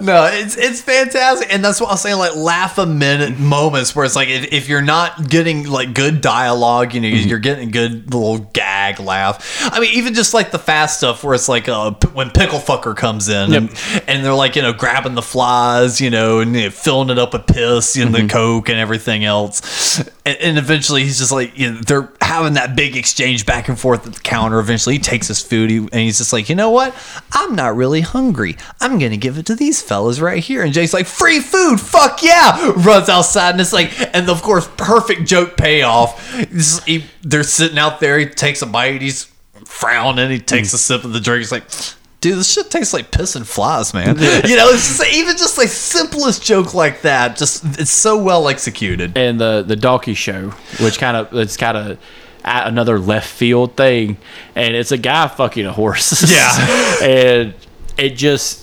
No, it's it's fantastic, and that's what I was saying. Like laugh a minute moments where it's like if, if you're not getting like good dialogue, you know, Mm-hmm. you're getting good little gag laugh. I mean, even just like the fast stuff where it's like uh, when pickle fucker comes in and, and they're like you know grabbing the flies, you know, and you know, filling it up with piss and Mm-hmm. the coke and everything else, and, and eventually he's just like you know, they're having that big exchange back and forth at the counter. Eventually, he takes his food he, and he's just like, you know what? I'm not really hungry. I'm gonna give it to these fellas right here. And Jake's like, free food, fuck yeah! Runs outside and it's like, and of course, perfect joke payoff. He- they're sitting out there. He takes a bite. He's frowning. He takes a sip of the drink. He's like. Dude, this shit tastes like piss and flies, man. You know, it's just, even just like simplest joke like that, just it's so well executed. and the the donkey show, which kind of it's kind of another left field thing, and it's a guy fucking a horse. Yeah. and it just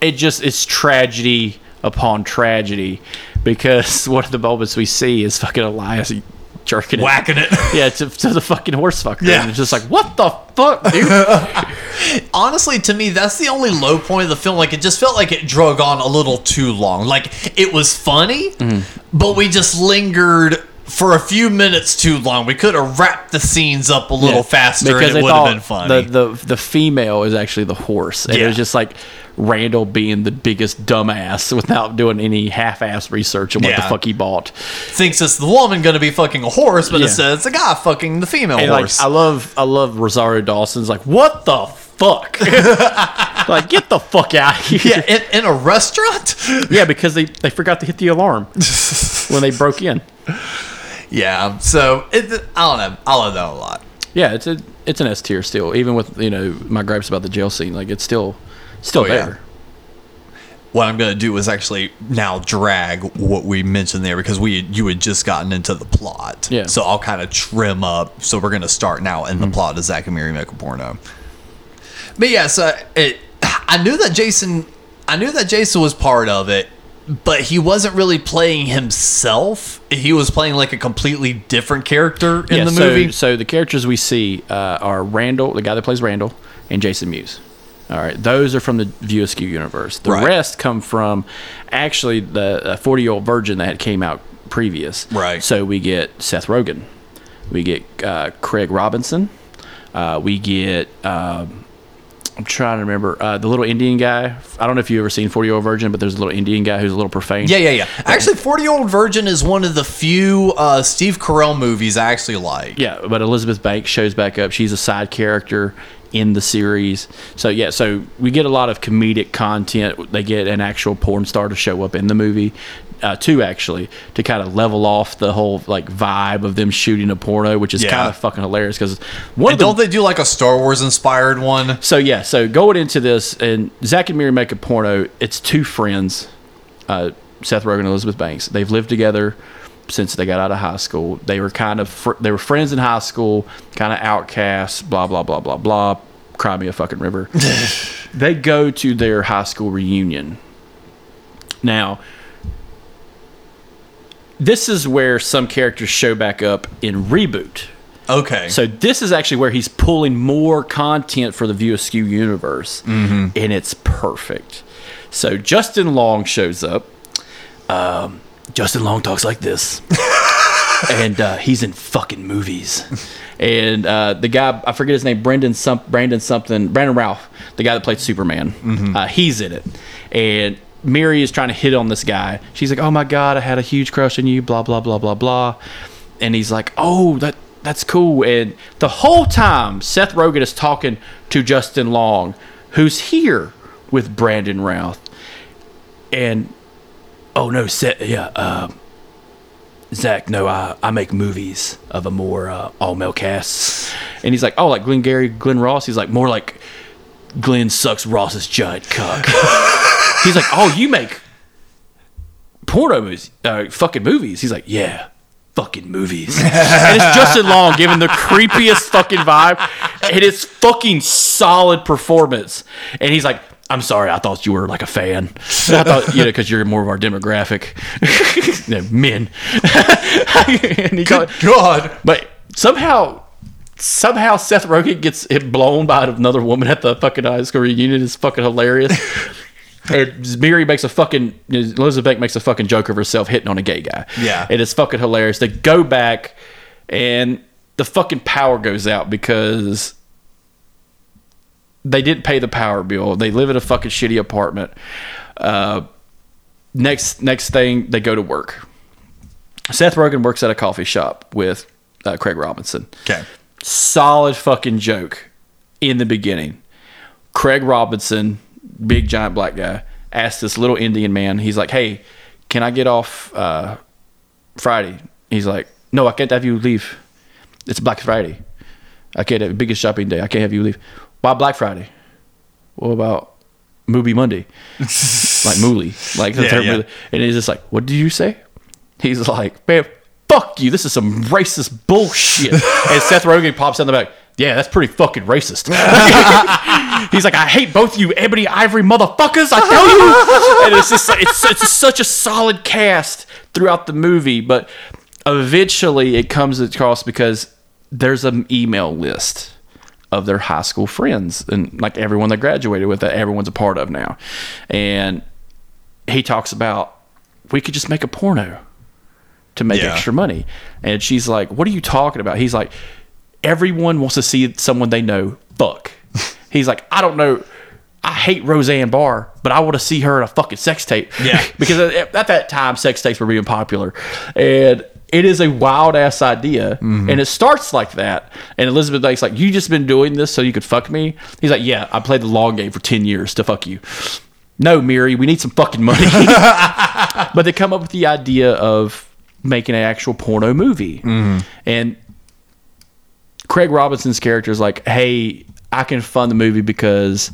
it just it's tragedy upon tragedy because one of the moments we see is fucking Elias jerking it. Whacking it. Yeah, to, to the fucking horse fucker. Yeah. And it's just like, what the fuck, dude? honestly to me that's the only low point of the film like it just felt like it drug on a little too long like it was funny mm-hmm. but we just lingered for a few minutes too long we could have wrapped the scenes up a little Yeah. faster and they it would have been funny The, the the female is actually the horse, and it was just like Randall being the biggest dumbass without doing any half-ass research on what the fuck he bought. thinks it's the woman gonna be fucking a horse but Yeah. says it's a guy fucking the female And like, horse I love I love Rosario Dawson's like, what the fuck? like, get the fuck out of here. yeah in, in a restaurant Yeah, because they, they forgot to hit the alarm when they broke in. yeah so it, i don't know i love that a lot Yeah, it's a it's an S tier still, even with you know my gripes about the jail scene. Like it's still still Oh, yeah. there. what I'm going to do is actually now drag what we mentioned there because we you had just gotten into the plot. Yeah. So I'll kind of trim up. So we're going to start now in the plot of Zack and Miri Make a Porno. But yeah, so it, I knew that Jason, I knew that Jason was part of it, but he wasn't really playing himself. He was playing like a completely different character in yeah, the so, movie. So the characters we see uh, are Randall, the guy that plays Randall, and Jason Mewes. All right, those are from the View Askew universe. The Right. rest come from actually the forty-year-old virgin that came out previous. Right. So we get Seth Rogen, we get uh, Craig Robinson, uh, we get. Um, I'm trying to remember uh, the little Indian guy. I don't know if you ever seen Forty Year Old Virgin, but there's a little Indian guy who's a little profane. Yeah, yeah, yeah. Actually, 40 Year Old Virgin is one of the few uh, Steve Carell movies I actually like. Yeah, but Elizabeth Banks shows back up. She's a side character in the series. So yeah, so we get a lot of comedic content. They get an actual porn star to show up in the movie. Uh, two actually to kind of level off the whole like vibe of them shooting a porno, which is Yeah. kind of fucking hilarious because one And don't they do like a Star Wars inspired one? so yeah, so going into this, and Zach and Miri make a porno. It's two friends, uh, Seth Rogen and Elizabeth Banks. They've lived together since they got out of high school. They were kind of fr- they were friends in high school, kind of outcasts. Blah blah blah blah blah. Cry me a fucking river. they go to their high school reunion. Now, this is where some characters show back up in reboot. Okay. So this is actually where he's pulling more content for the View Askew universe, and it's perfect. So Justin Long shows up. Um, Justin Long talks like this, and uh, he's in fucking movies. And uh, the guy, I forget his name, Brendan some, Brandon something, Brandon Ralph, the guy that played Superman, uh, he's in it. And Mary is trying to hit on this guy. She's like, "Oh my god, I had a huge crush on you." Blah blah blah blah blah. And he's like, "Oh, that that's cool." And the whole time, Seth Rogen is talking to Justin Long, who's here with Brandon Routh. And oh no, set yeah, uh, Zach, no, I, I make movies of a more uh, all male cast. And he's like, oh, like Glenn Gary, Glen Ross. He's like, more like Glenn sucks Ross's giant cock. he's like, oh, you make porno movies, uh, fucking movies. He's like, yeah, fucking movies. and it's Justin Long giving the creepiest fucking vibe, and it's fucking solid performance. And he's like, I'm sorry, I thought you were like a fan. I thought, you know, because you're more of our demographic, men. and he got, God. but somehow, somehow Seth Rogen gets hit blown by another woman at the fucking high school reunion. It's fucking hilarious. And Miri makes a fucking Elizabeth makes a fucking joke of herself hitting on a gay guy. Yeah. and it's fucking hilarious. They go back, and the fucking power goes out because they didn't pay the power bill. They live in a fucking shitty apartment. Uh, next next thing, they go to work. Seth Rogen works at a coffee shop with uh, Craig Robinson Okay. solid fucking joke in the beginning. Craig Robinson, big giant black guy, asked this little Indian man, he's like, Hey, can I get off uh, Friday? He's like, No, I can't have you leave. It's Black Friday. I can't have biggest shopping day. I can't have you leave. Why Black Friday? What about Movie Monday? like Mooley. Like the Yeah, term yeah. Mooley. And he's just like, What did you say? He's like, Man, fuck you. This is some racist bullshit. and Seth Rogen pops in the back. Yeah, that's pretty fucking racist. He's like, I hate both you ebony ivory motherfuckers. I tell you, and it's just it's it's such a solid cast throughout the movie, but eventually it comes across because there's an email list of their high school friends and like everyone that graduated with that everyone's a part of now, and he talks about we could just make a porno to make Yeah. extra money. And she's like, What are you talking about? He's like, Everyone wants to see someone they know fuck. He's like, I don't know. I hate Roseanne Barr, but I want to see her in a fucking sex tape. Yeah. because at, at that time, sex tapes were being popular. And it is a wild ass idea. Mm-hmm. And it starts like that. And Elizabeth Banks like, You just been doing this so you could fuck me? He's like, Yeah, I played the long game for 10 years to fuck you. No, Miri, we need some fucking money. but they come up with the idea of making an actual porno movie. Mm-hmm. And Craig Robinson's character is like, hey, I can fund the movie because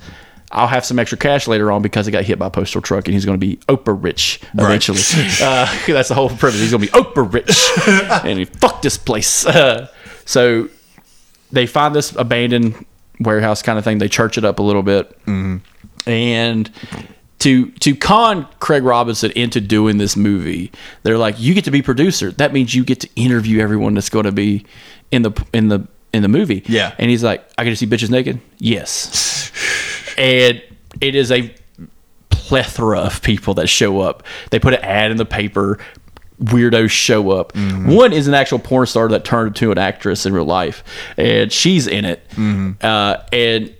I'll have some extra cash later on because he got hit by a postal truck and he's going to be Oprah rich eventually. uh, that's the whole premise. He's going to be Oprah rich and he fuck this place. Uh, so they find this abandoned warehouse kind of thing. They church it up a little bit, and to to con Craig Robinson into doing this movie, they're like, "You get to be producer. That means you get to interview everyone that's going to be in the in the in the movie." Yeah. and he's like, "I get to see bitches naked." Yes, and it is a plethora of people that show up. They put an ad in the paper. Weirdos show up. One is an actual porn star that turned into an actress in real life, and she's in it. Uh, and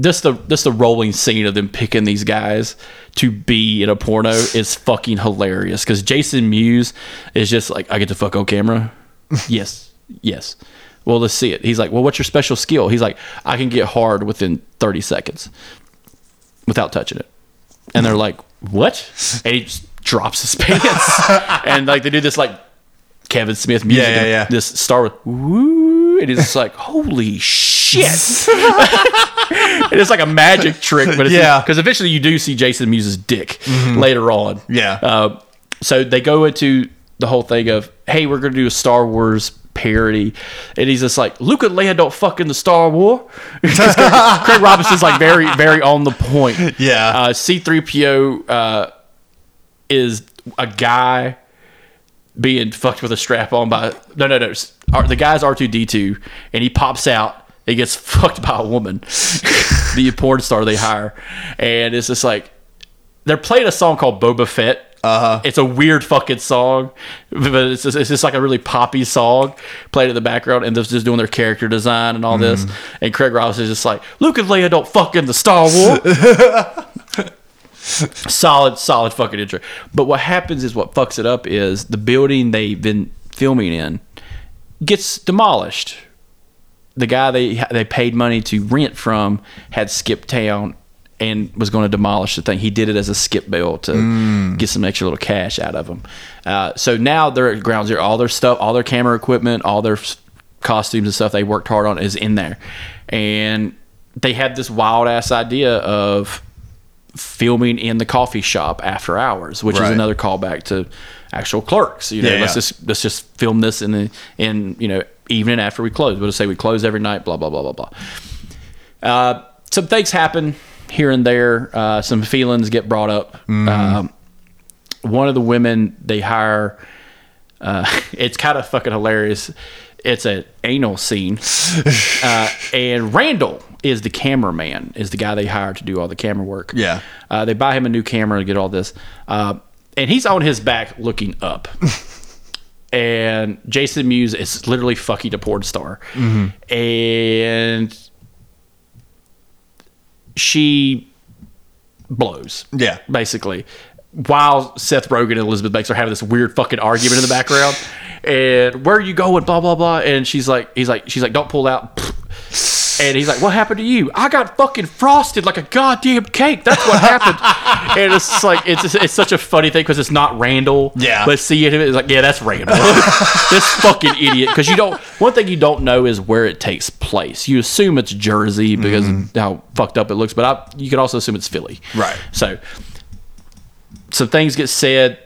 just the just the rolling scene of them picking these guys to be in a porno is fucking hilarious. Because Jason Mewes is just like, I get to fuck on camera. yes, yes. Well, let's see it. He's like, well, what's your special skill? He's like, I can get hard within thirty seconds without touching it. And they're like, what? And he just drops his pants. and like they do this like Kevin Smith music. Yeah, yeah, yeah. This star with woo. And it's like, holy shit. and it's like a magic trick, but it's Yeah. because eventually you do see Jason Mewes's dick later on. Yeah. Uh, so they go into the whole thing of, hey, we're going to do a Star Wars parody. And he's just like, Luke and Leia don't fuck in the Star War. Craig Robinson's like very, very on the point. Yeah. Uh, C3PO uh, is a guy being fucked with a strap on by no no no the guy's R2D2 and he pops out he gets fucked by a woman the porn star they hire and it's just like they're playing a song called Boba Fett uh-huh. It's a weird fucking song, but it's just, it's just like a really poppy song played in the background, and they're just doing their character design and all this. And Craig Ross is just like, Luke and Leia don't fuck in the Star Wars. solid, solid fucking intro. But what happens is what fucks it up is the building they've been filming in gets demolished. The guy they they paid money to rent from had skipped town and was going to demolish the thing. He did it as a skip bill to get some extra little cash out of them. Uh, so now they're at ground zero. All their stuff, all their camera equipment, all their costumes and stuff they worked hard on is in there, and they had this wild ass idea of filming in the coffee shop after hours, which is another callback to actual clerks. You know, Yeah, let's yeah. just let's just film this in the in you know evening after we close. We'll just say we close every night. Blah blah blah blah blah. Uh, some things happen here and there. Uh, some feelings get brought up. Um, one of the women they hire. Uh, it's kind of fucking hilarious. It's an anal scene, uh, and Randall is the cameraman. Is the guy they hire to do all the camera work. Yeah. uh, they buy him a new camera to get all this, uh, and he's on his back looking up. and Jason Mewes is literally fucking a porn star, and she blows. Yeah. basically. While Seth Rogen and Elizabeth Banks are having this weird fucking argument in the background, and where are you going? Blah blah blah. And she's like, he's like, she's like, don't pull out. And he's like, what happened to you? I got fucking frosted like a goddamn cake. That's what happened. and it's like it's it's such a funny thing because it's not Randall. Yeah. But seeing him, it's like, yeah, that's Randall. this fucking idiot. Because you don't. One thing you don't know is where it takes place. You assume it's Jersey because mm-hmm. of how fucked up it looks, but I, you can also assume it's Philly. Right. So some things get said.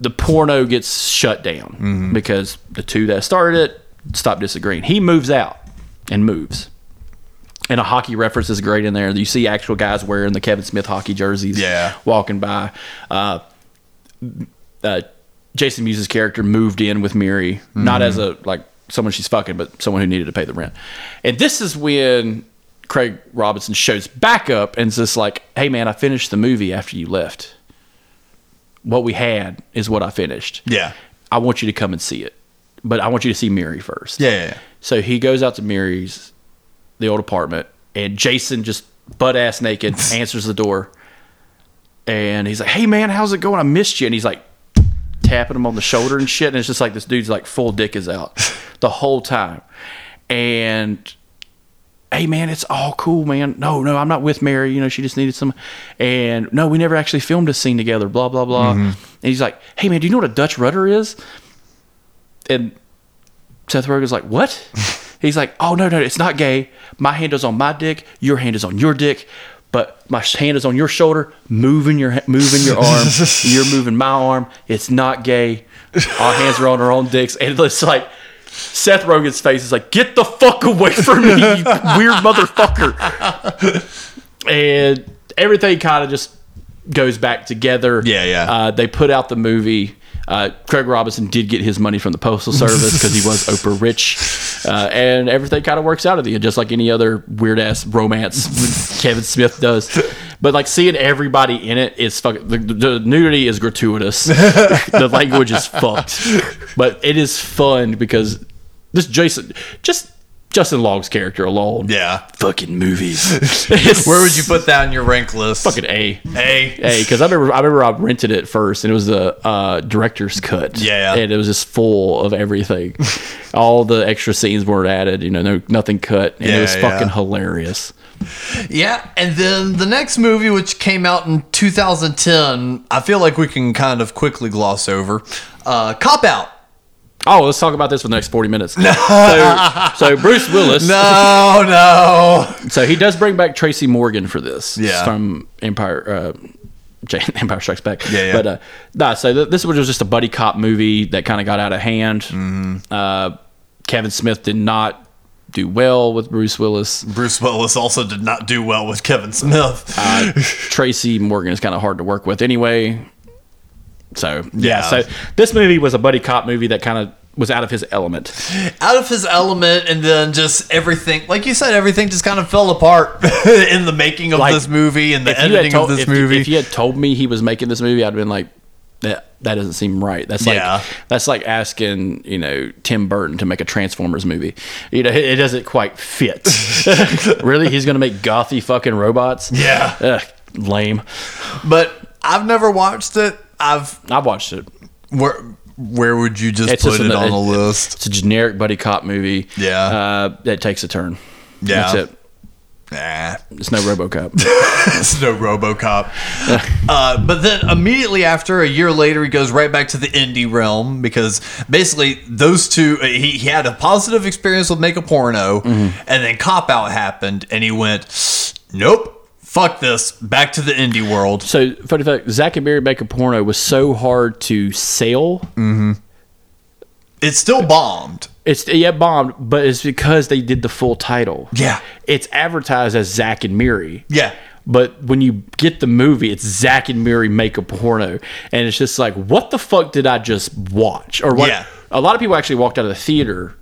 The porno gets shut down because the two that started it stop disagreeing. He moves out and moves. And a hockey reference is great in there. You see actual guys wearing the Kevin Smith hockey jerseys Yeah. walking by. Uh, uh, Jason Mewes' character moved in with Miri, not as a like someone she's fucking, but someone who needed to pay the rent. And this is when Craig Robinson shows back up and is just like, "Hey man, I finished the movie after you left. What we had is what I finished. Yeah. I want you to come and see it, but I want you to see Mary first. Yeah, yeah, yeah. So he goes out to Mary's, the old apartment, and Jason just butt ass naked answers the door. And he's like, Hey man, how's it going? I missed you. And he's like tapping him on the shoulder and shit. And it's just like this dude's like full dick is out the whole time. And hey man, it's all cool, man. No, no, I'm not with Mary. You know, she just needed some. And no, we never actually filmed a scene together. Blah blah blah. Mm-hmm. And he's like, hey man, do you know what a Dutch rudder is? And Seth Rogen's like, what? He's like, oh no no, it's not gay. My hand is on my dick. Your hand is on your dick. But my hand is on your shoulder, moving your moving your arm. You're moving my arm. It's not gay. Our hands are on our own dicks, and it's like Seth Rogen's face is like, "Get the fuck away from me, you weird motherfucker!" And everything kind of just goes back together. Yeah, yeah. Uh, they put out the movie. Uh, Craig Robinson did get his money from the Postal Service because he was Oprah rich, uh, and everything kind of works out of the end, just like any other weird ass romance Kevin Smith does. But like seeing everybody in it is fucking. The, the nudity is gratuitous. the language is fucked, but it is fun because this Jason, just Justin Long's character alone, Yeah. fucking movies. Where would you put that on your rank list? fucking a? A. A. because I remember, I remember I rented it first, and it was the uh, director's cut. Yeah. and it was just full of everything. All the extra scenes weren't added. You know, no nothing cut, and it Yeah, was yeah. fucking hilarious. Yeah, and then the next movie, which came out in 2010, I feel like we can kind of quickly gloss over. Uh, Cop Out. Oh, let's talk about this for the next forty minutes. So, so Bruce Willis. No, no. So he does bring back Tracy Morgan for this. Yeah. from Empire. Uh, Empire Strikes Back. Yeah, yeah. But uh, nah, so th- this was just a buddy cop movie that kind of got out of hand. Mm-hmm. Uh, Kevin Smith did not do well with Bruce Willis. Bruce Willis also did not do well with Kevin Smith. Uh, Tracy Morgan is kind of hard to work with anyway. So yeah, Yeah. so this movie was a buddy cop movie that kind of was out of his element. Out of his element, and then just everything, like you said, everything just kind of fell apart in the making of Like, this movie and the editing told- of this if movie. if you had told me he was making this movie, I'd have been like, that that doesn't seem right. That's like Yeah. that's like asking you know Tim Burton to make a Transformers movie. You know, it, it doesn't quite fit. really, he's gonna make gothy fucking robots? Yeah. Ugh, lame. but I've never watched it. I've I've watched it. where where would you just It's put just it an- on the it- list? It's a generic buddy cop movie. Yeah. uh, that takes a turn. Yeah. that's it. Nah. It's no RoboCop. It's no RoboCop. uh, but then immediately after, a year later, he goes right back to the indie realm because basically those two, uh, he, he had a positive experience with Make a Porno, Mm-hmm. and then Cop Out happened, and he went, nope, fuck this, back to the indie world. so, funny fact: Zach and Mary make a porno was so hard to sell. It still bombed. It's yeah bombed, but it's because they did the full title. Yeah. it's advertised as Zach and Miri. Yeah. But when you get the movie, it's Zach and Miri make a porno, and it's just like, what the fuck did I just watch? Or what? Yeah. A lot of people actually walked out of the theater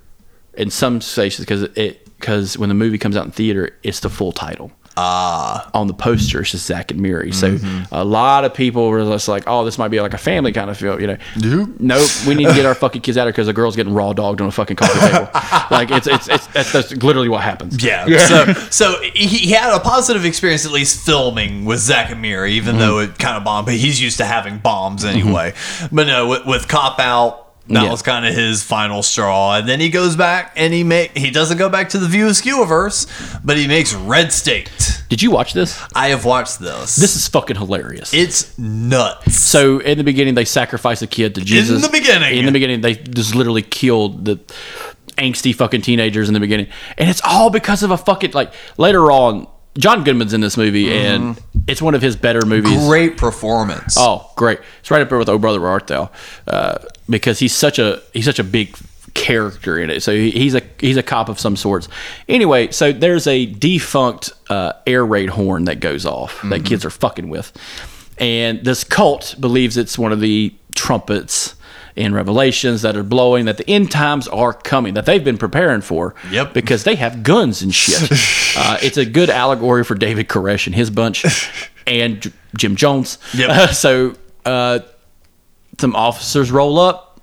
in some stations because it because when the movie comes out in theater, it's the full title. Ah, on the poster it's just Zach and Miri. So Mm-hmm. a lot of people were just like, "Oh, this might be like a family kind of film," you know. Nope. Nope. We need to get our fucking kids out of here because the girl's getting raw dogged on a fucking coffee table. like it's it's it's that's, that's literally what happens. yeah. So, so he, had a positive experience at least filming with Zach and Miri, even though Mm-hmm. it kind of bombed. But he's used to having bombs anyway. But no, with, with Cop Out. That Yeah. was kind of his final straw, and then he goes back and he make he doesn't go back to the View Askewniverse, but he makes Red State. Did you watch this? I have watched this. This is fucking hilarious. it's nuts. so in the beginning, they sacrifice a kid to Jesus. In the beginning. In the beginning, they just literally killed the angsty fucking teenagers in the beginning, and it's all because of a fucking like later on. John Goodman's in this movie, and it's one of his better movies. Mm-hmm. Great performance. Oh, great! It's right up there with Oh Brother Where Art Thou, uh, because he's such a he's such a big character in it. So he, he's a he's a cop of some sorts. Anyway, so there's a defunct uh, air raid horn that goes off that kids are fucking with, and this cult believes it's one of the trumpets in Revelations that are blowing that the end times are coming that they've been preparing for. Yep. Because they have guns and shit. uh, it's a good allegory for David Koresh and his bunch, and J- Jim Jones. Yep. so uh, some officers roll up,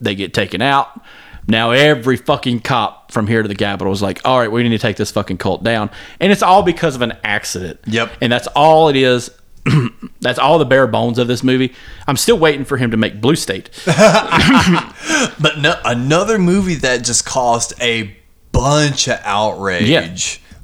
they get taken out. Now every fucking cop from here to the Capitol is like, all right, we need to take this fucking cult down, and it's all because of an accident. Yep. And that's all it is. that's all the bare bones of this movie. I'm still waiting for him to make Blue State. But no, another movie that just caused a bunch of outrage. Yeah.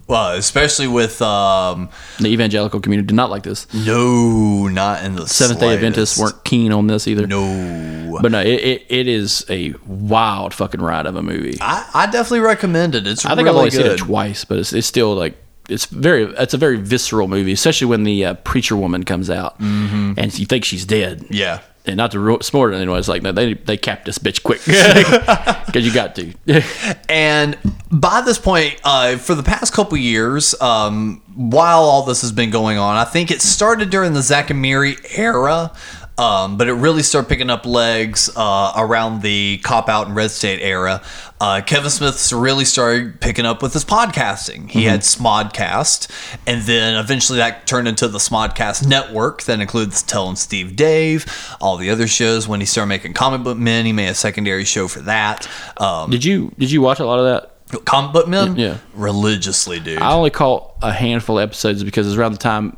Well, especially with um The evangelical community did not like this. no, not in the Seventh Day Adventists weren't keen on this either. No, But no, it, it, it is a wild fucking ride of a movie. I, I definitely recommend it. It's I think really I've only good. seen it twice, but it's, it's still like it's very it's a very visceral movie, especially when the uh, preacher woman comes out Mm-hmm. and you think she's dead. Yeah. And not to ru- smart anyone, it's like no, they they capped this bitch quick because you got to. And by this point, uh, for the past couple years, um, while all this has been going on, I think it started during the Zack and Miri era. Um, but it really started picking up legs uh, around the Cop Out and Red State era. Uh, Kevin Smith's really started picking up with his podcasting. He had Smodcast, and then eventually that turned into the Smodcast Network that includes Tell 'em Steve Dave, all the other shows. When he started making Comic Book Men, he made a secondary show for that. Um, did you did you watch a lot of that? Comic Book Men? Yeah. Religiously, dude. I only caught a handful of episodes because it was around the time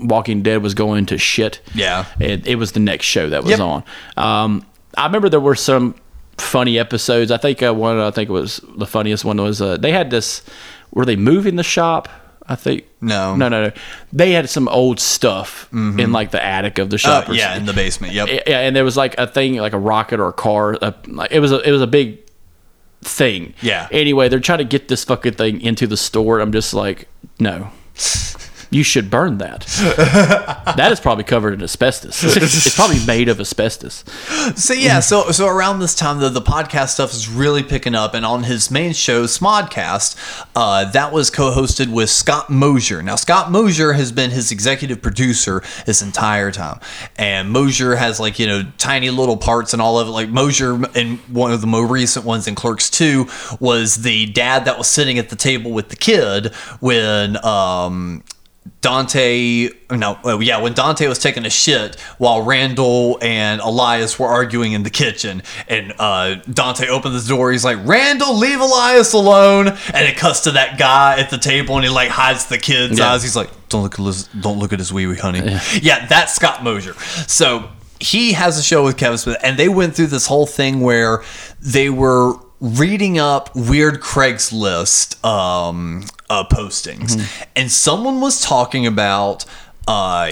Walking Dead was going to shit. Yeah. it, it was the next show that was Yep. on. Um, I remember there were some funny episodes. I think uh, one. I think it was the funniest one was uh, they had this. Were they moving the shop? I think No. no, no, no. They had some old stuff in like the attic of the Uh, shop. or yeah, something. in the basement. Yep. yeah, and there was like a thing, like a rocket or a car. A, like it was a it was a big thing. Yeah. Anyway, they're trying to get this fucking thing into the store. I'm just like, no. You should burn that. that is probably covered in asbestos. it's probably made of asbestos. So yeah, so so around this time, the, the podcast stuff is really picking up, and on his main show, Smodcast, uh, that was co-hosted with Scott Mosier. Now, Scott Mosier has been his executive producer this entire time, and Mosier has like you know tiny little parts and all of it. Like Mosier, in one of the more recent ones in Clerks Two, was the dad that was sitting at the table with the kid when um, Dante, no, oh, yeah, when Dante was taking a shit while Randall and Elias were arguing in the kitchen, and uh, Dante opened the door. He's like, "Randall, leave Elias alone," and it cuts to that guy at the table, and he like hides the kid's Yeah. eyes. He's like, "Don't look at his, don't look at his wee wee, honey." Yeah. that's Scott Mosier. So he has a show with Kevin Smith, and they went through this whole thing where they were reading up weird Craigslist um, uh, postings, and someone was talking about uh,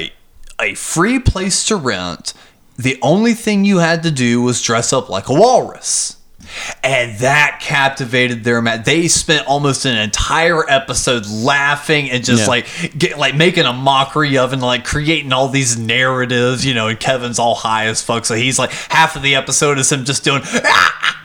a free place to rent. The only thing you had to do was dress up like a walrus. And that captivated their ma They spent almost an entire episode laughing and just Yeah. like get like making a mockery of and like creating all these narratives, you know, and Kevin's all high as fuck. So he's like half of the episode is him just doing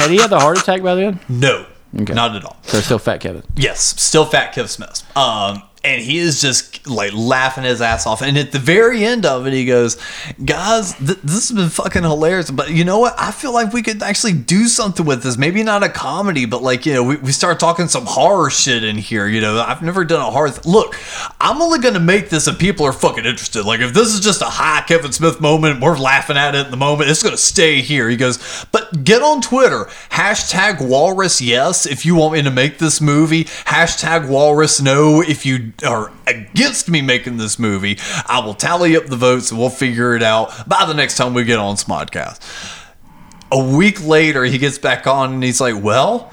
Had he had the heart attack by then? no. Okay. Not at all. So still fat Kevin. Yes, still fat Kevin Smith. Um, and he is just like laughing his ass off. And at the very end of it, he goes, "Guys, th- this has been fucking hilarious. But you know what? I feel like we could actually do something with this. Maybe not a comedy, but like you know, we, we start talking some horror shit in here. You know, I've never done a horror. Th- Look, I'm only gonna make this if people are fucking interested. Like if this is just a high Kevin Smith moment, we're laughing at it in the moment. It's gonna stay here. He goes, but get on Twitter hashtag Walrus yes if you want me to make this movie. Hashtag Walrus no if you are against me making this movie. I will tally up the votes and we'll figure it out by the next time we get on Smodcast. A week later, he gets back on and he's like, well,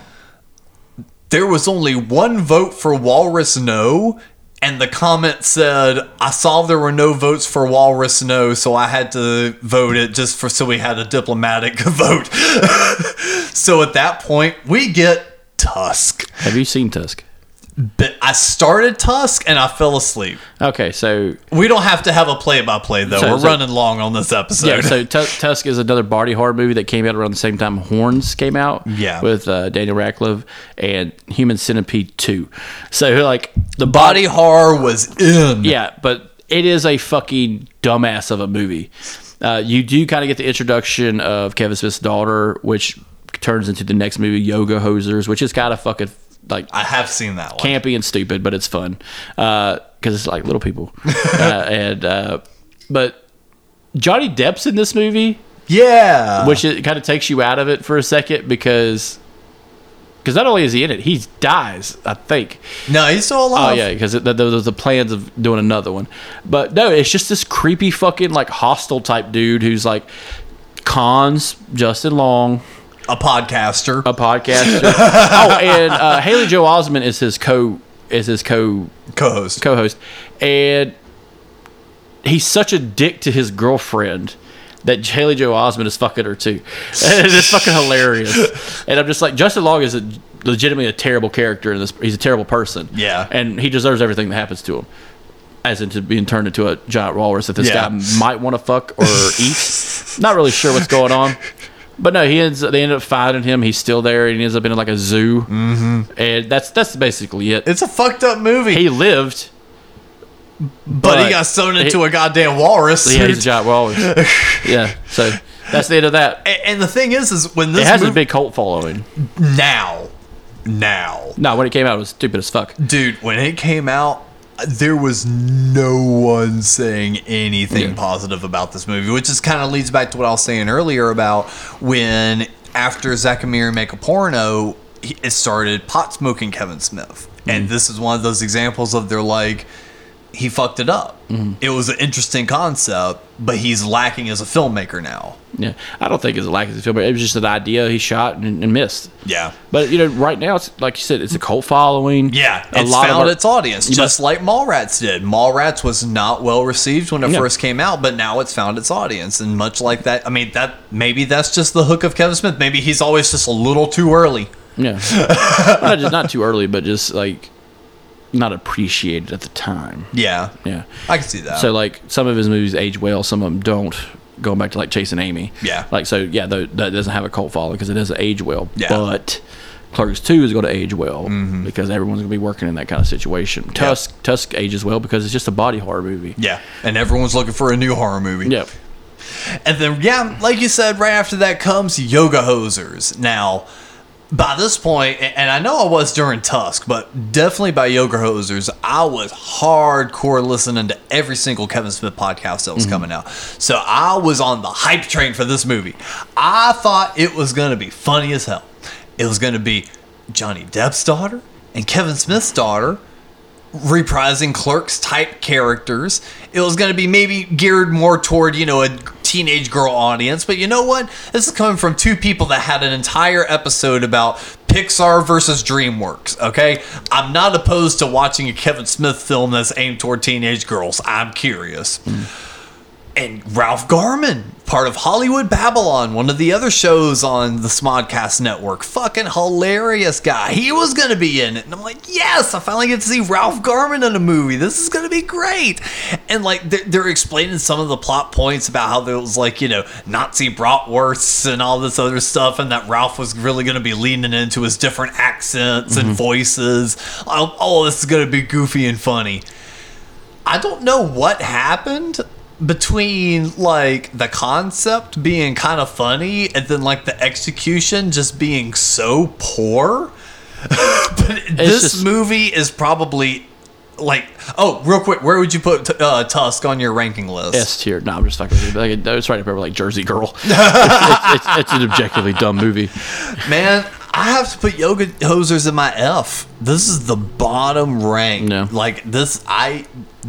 there was only one vote for Walrus No. And the comment said, I saw there were no votes for Walrus No, so I had to vote it just for so we had a diplomatic vote. so at that point, we get Tusk. Have you seen Tusk? But I started Tusk and I fell asleep. Okay, so We don't have to have a play by play, though. So- We're so- running long on this episode. yeah, so Tu- Tusk is another body horror movie that came out around the same time Horns came out. Yeah. with uh, Daniel Radcliffe and Human Centipede Two. So like the Body horror was in. Yeah, but it is a fucking dumbass of a movie. Uh, you do kind of get the introduction of Kevin Smith's daughter, which turns into the next movie, Yoga Hosers, which is kind of fucking like I have seen that one. campy and stupid, but it's fun because it's like little people. uh, and uh, but Johnny Depp's in this movie, Yeah. which it kind of takes you out of it for a second because. Because not only is he in it, he dies. I think. no, he's still alive. Oh yeah, because there was the plans of doing another one, but no, it's just this creepy fucking like hostile type dude who's like cons Justin Long, A podcaster. a podcaster. oh, and uh, Haley Joel Osment is his co is his co co-host. co-host, and he's such a dick to his girlfriend that Haley Joel Osment is fucking her too. And it's fucking hilarious. And I'm just like, Justin Long is a, legitimately a terrible character in this. He's a terrible person. Yeah. and he deserves everything that happens to him. As into being turned into a giant walrus that this Yeah. guy might want to fuck or eat. Not really sure what's going on. But no, he ends. They end up finding him. He's still there, and he ends up in like a zoo. Mm-hmm. And that's that's basically it. It's a fucked up movie. He lived, but, he got sewn he- into a goddamn walrus. Yeah, he's a giant walrus. yeah. So that's the end of that. and, and the thing is, is when this It has a big cult following. now, now, No, when it came out, it was stupid as fuck. dude, when it came out, there was no one saying anything Yeah. positive about this movie, which just kind of leads back to what I was saying earlier about when after Zack and Miri make a porno, he- it started pot smoking Kevin Smith, and mm-hmm. this is one of those examples of they're like. He fucked it up. Mm-hmm. It was an interesting concept, but he's lacking as a filmmaker now. Yeah, I don't think it's a lack a filmmaker. It was just an idea he shot and, and missed. Yeah. But you know, right now it's like you said, it's a cult following. Yeah, a it's lot found of our- its audience, just like Mallrats did. Mallrats was not well received when it Yeah. first came out, but now it's found its audience, and much like that, I mean that maybe that's just the hook of Kevin Smith. Maybe he's always just a little too early. Yeah, not just not too early, but just like not appreciated at the time. Yeah, Yeah. I can see that. So like some of his movies age well, some of them don't. Going back to like Chasing Amy. Yeah. Like so, yeah, tho- that doesn't have a cult following because it doesn't age well. Yeah. But Clerks Two is going to age well mm-hmm. because everyone's going to be working in that kind of situation. Tusk Tusk ages well because it's just a body horror movie. yeah, and everyone's looking for a new horror movie. Yep. And then, yeah, like you said, right after that comes Yoga Hosers. Now, by this and I know I was during Tusk, but definitely by Yoga Hosers, I was hardcore listening to every single Kevin Smith podcast that was mm-hmm. coming out. So I was on the hype train for this movie. I thought it was going to be funny as hell. It was going to be Johnny Depp's daughter and Kevin Smith's daughter reprising clerks type characters. It was going to be maybe geared more toward, you know, a teenage girl audience. But you know what? This is coming from two people that had an entire episode about Pixar versus DreamWorks, okay? I'm not opposed to watching a Kevin Smith film that's aimed toward teenage girls. I'm curious. And Ralph Garman, part of Hollywood Babylon, one of the other shows on the Smodcast network. Fucking hilarious guy. He was going to be in it. And I'm like, yes, I finally get to see Ralph Garman in a movie. This is going to be great. And like, they're, they're explaining some of the plot points about how there was like, you know, Nazi bratwursts and all this other stuff, and that Ralph was really going to be leaning into his different accents and mm-hmm. voices. Oh, oh, this is going to be goofy and funny. I don't know what happened between like the concept being kind of funny and then like the execution just being so poor. but this just- movie is probably like oh, real quick, where would you put uh, Tusk on your ranking list? S tier. No, I'm just fucking with you. Like, it's right up there with like Jersey Girl. it's, it's, it's, it's an objectively dumb movie. Man, I have to put Yoga Hosers in my F. This is the bottom rank. No. Like this, I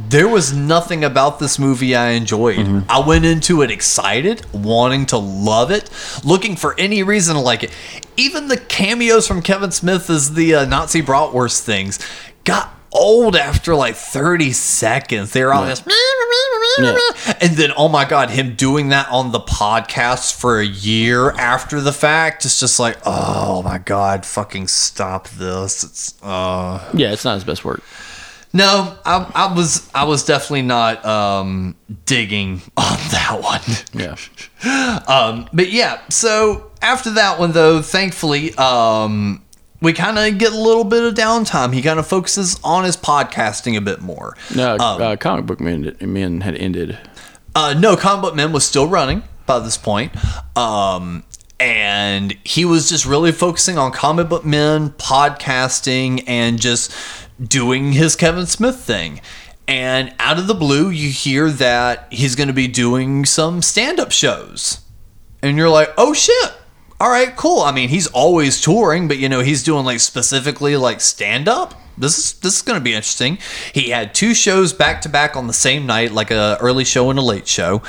there was nothing about this movie I enjoyed. Mm-hmm. I went into it excited, wanting to love it, looking for any reason to like it. Even the cameos from Kevin Smith as the uh, Nazi bratwurst things got old after like 30 seconds. They were all just and then, oh my God, him doing that on the podcast for a year after the fact, it's just like, oh my God, fucking stop this. It's, uh, Yeah, it's not his best work. No, I, I was, I was definitely not, um, digging on that one. Yeah. Um, but yeah, so after that one though, thankfully, um, we kind of get a little bit of downtime. He kind of focuses on his podcasting a bit more. No, Um, uh, comic book men, men had ended. Uh, no, Comic Book Men was still running by this point. Um, and he was just really focusing on Comic Book Men, podcasting, and just doing his Kevin Smith thing. And out of the blue, you hear that he's going to be doing some stand up shows. And you're like, oh shit. All right, cool. I mean, he's always touring, but you know, he's doing like specifically like stand up. This is this is going to be interesting. He had two shows back to back on the same night, like a early show and a late show,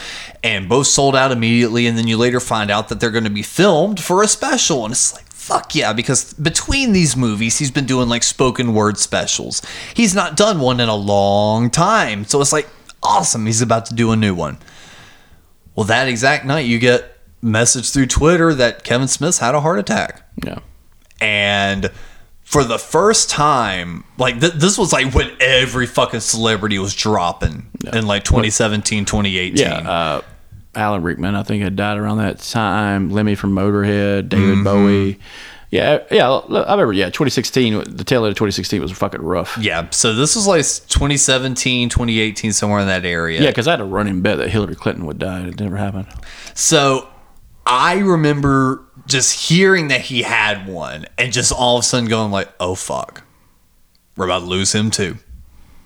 and both sold out immediately. And then you later find out that they're going to be filmed for a special, and it's like fuck yeah, because between these movies, he's been doing like spoken word specials. He's not done one in a long time, so it's like awesome. He's about to do a new one. Well, that exact night, you get message through Twitter that Kevin Smith's had a heart attack Yeah. and for the first time like th- this was like when every fucking celebrity was dropping in like 2017 2018 Yeah. Uh, Alan Rickman, I think, had died around that time. Lemmy from Motorhead, David mm-hmm. Bowie. Yeah, yeah. I remember. Yeah, 2016. The tail end of 2016 was fucking rough. yeah so this was like 2017 2018 somewhere in that area Yeah, because I had a running bet that Hillary Clinton would die. and It never happened. So I remember just hearing that he had one and just all of a sudden going like, "Oh fuck, we're about to lose him too.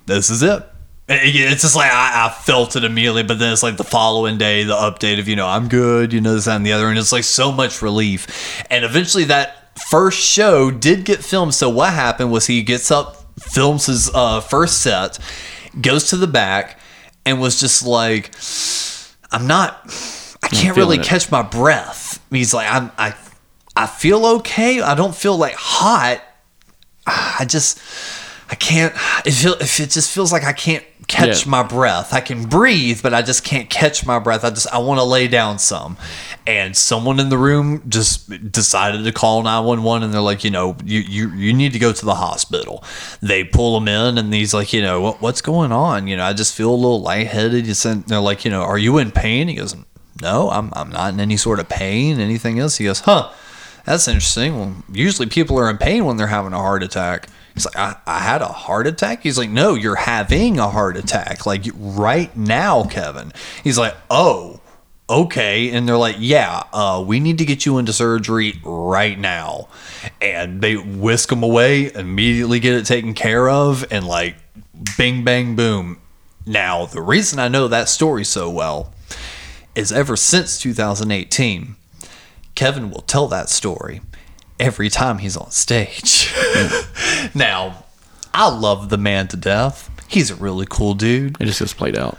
This is it- It's just like I, I felt it immediately, but then it's like the following day, the update of you know I'm good, you know this that, and the other, and it's like so much relief. And eventually, that first show did get filmed. So what happened was he gets up, films his uh, first set, goes to the back, and was just like, "I'm not." I can't really it. catch my breath. He's like, I'm, I, I feel okay. I don't feel like hot. I just, I can't. It feel if it just feels like I can't catch Yeah. my breath. I can breathe, but I just can't catch my breath. I just, I want to lay down some. And someone in the room just decided to call 911 and they're like, you know, you, you, you need to go to the hospital. They pull him in and he's like, you know, what, what's going on? You know, I just feel a little lightheaded. He said, they're like, you know, are you in pain? He goes, no, I'm, I'm not in any sort of pain, anything else. He goes, huh, that's interesting. Well, usually people are in pain when they're having a heart attack. He's like, I, I had a heart attack. He's like, no, you're having a heart attack, like right now, Kevin. He's like, oh, okay. And they're like, yeah, uh, we need to get you into surgery right now. And they whisk him away, immediately get it taken care of, and like, bing, bang, boom. Now, the reason I know that story so well is ever since 2018, Kevin will tell that story every time he's on stage. now, I love the man to death. He's a really cool dude. It just gets played out.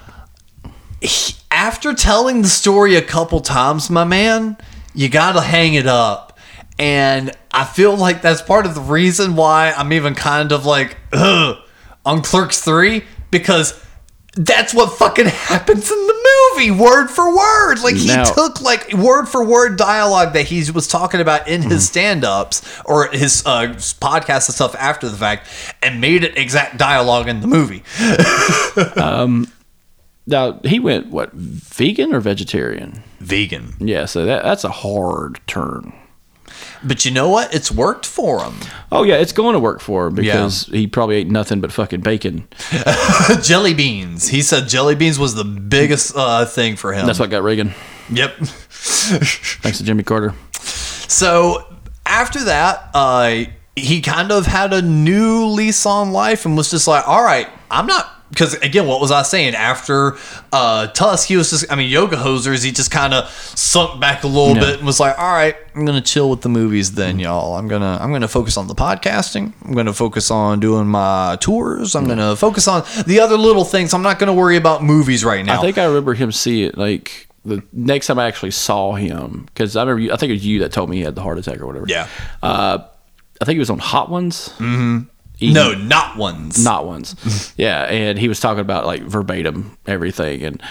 He- after telling the story a couple times, my man, you got to hang it up. And I feel like that's part of the reason why I'm even kind of like, ugh, on Clerks 3, because That's what fucking happens in the movie, word for word. Like he Now- took like word for word dialogue that he was talking about in his stand-ups or his uh, podcast and stuff after the fact, and made it exact dialogue in the movie. Now he went what vegan or vegetarian? Vegan, Yeah, so that that's a hard turn. But you know what? It's worked for him. Oh yeah, it's going to work for him because he probably ate nothing but fucking bacon. jelly beans. He said jelly beans was the biggest uh, thing for him. That's what got Reagan. Yep. Thanks to Jimmy Carter. So after that, uh, he kind of had a new lease on life and was just like, all right, I'm not. Because again, what was I saying? After uh, Tusk, he was just, I mean, Yoga Hosers, he just kind of sunk back a little Yeah. bit and was like, all right, I'm going to chill with the movies then, y'all. I'm going to, I'm going to focus on the podcasting. I'm going to focus on doing my tours. I'm going to focus on the other little things. I'm not going to worry about movies right now. I think I remember him see it like the next time I actually saw him because I remember you, I think it was you that told me he had the heart attack or whatever. yeah. Uh, I think he was on Hot Ones. Mm-hmm. No, not ones. not ones. yeah, and he was talking about like verbatim everything, and